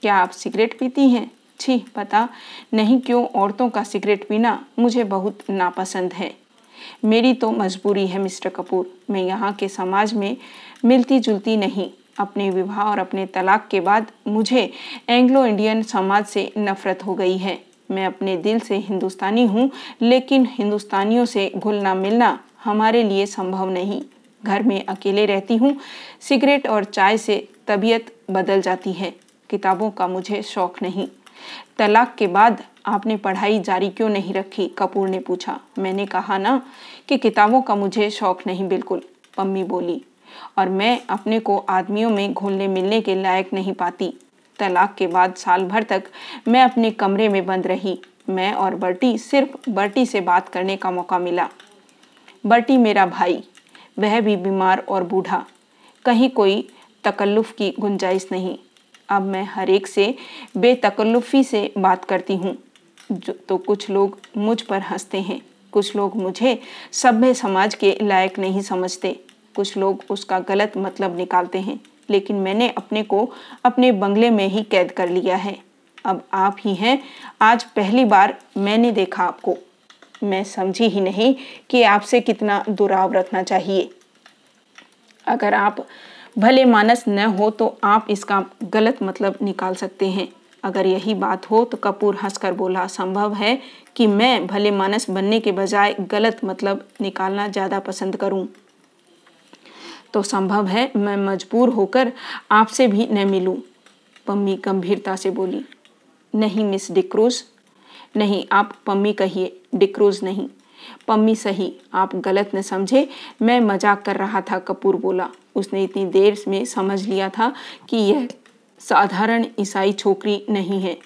क्या आप सिगरेट पीती हैं? छी, पता नहीं क्यों औरतों का सिगरेट पीना मुझे बहुत नापसंद है। मेरी तो मजबूरी है, मिस्टर कपूर। मैं यहाँ के समाज में मिलती जुलती नहीं। अपने विवाह और अपने तलाक के बाद मुझे एंग्लो इंडियन समाज से नफरत हो गई है। मैं अपने दिल से हिंदुस्तानी हूँ, लेकिन हिंदुस्तानियों से घुलना मिलना हमारे लिए संभव नहीं। घर में अकेले रहती हूँ, सिगरेट और चाय से तबीयत बदल जाती है, किताबों का मुझे शौक नहीं। तलाक के बाद आपने पढ़ाई जारी क्यों नहीं रखी? कपूर ने पूछा। मैंने कहा ना कि किताबों का मुझे शौक नहीं, बिल्कुल, पम्मी बोली। और मैं अपने को आदमियों में घुलने मिलने के लायक नहीं पाती। तलाक के बाद साल भर तक मैं अपने कमरे में बंद रही। मैं और बर्टी सिर्फ़ बर्टी से बात करने का मौका मिला। बर्टी मेरा भाई। वह भी बीमार और बूढ़ा। कहीं कोई तकल्लुफ़ की गुंजाइश नहीं। अब मैं हर एक से बेतकल्लुफ़ी से बात करती हूँ। तो कुछ लोग मुझ पर हँसते हैं। कुछ लोग मुझे सभ्य समाज के लायक नहीं समझते। कुछ लोग उसका गलत मतलब निकालते हैं। लेकिन मैंने अपने को अपने बंगले में ही कैद कर लिया है। अब आप ही हैं। आज पहली बार मैंने देखा आपको। मैं समझी ही नहीं कि आपसे कितना दुराव रखना चाहिए। अगर आप भले मानस न हो तो आप इसका गलत मतलब निकाल सकते हैं। अगर यही बात हो तो कपूर हंसकर बोला, संभव है कि मैं भले मानस बनने के बजाय गलत मतलब निकालना ज़्यादा पसंद करूँ। तो संभव है मैं मजबूर होकर आपसे भी न मिलूं। पम्मी गंभीरता से बोली। नहीं, मिस डिक्रूज। नहीं, आप पम्मी कहिए, डिक्रूज नहीं। पम्मी सही, आप गलत न समझे, मैं मज़ाक कर रहा था, कपूर बोला। उसने इतनी देर में समझ लिया था कि यह साधारण ईसाई छोकरी नहीं है।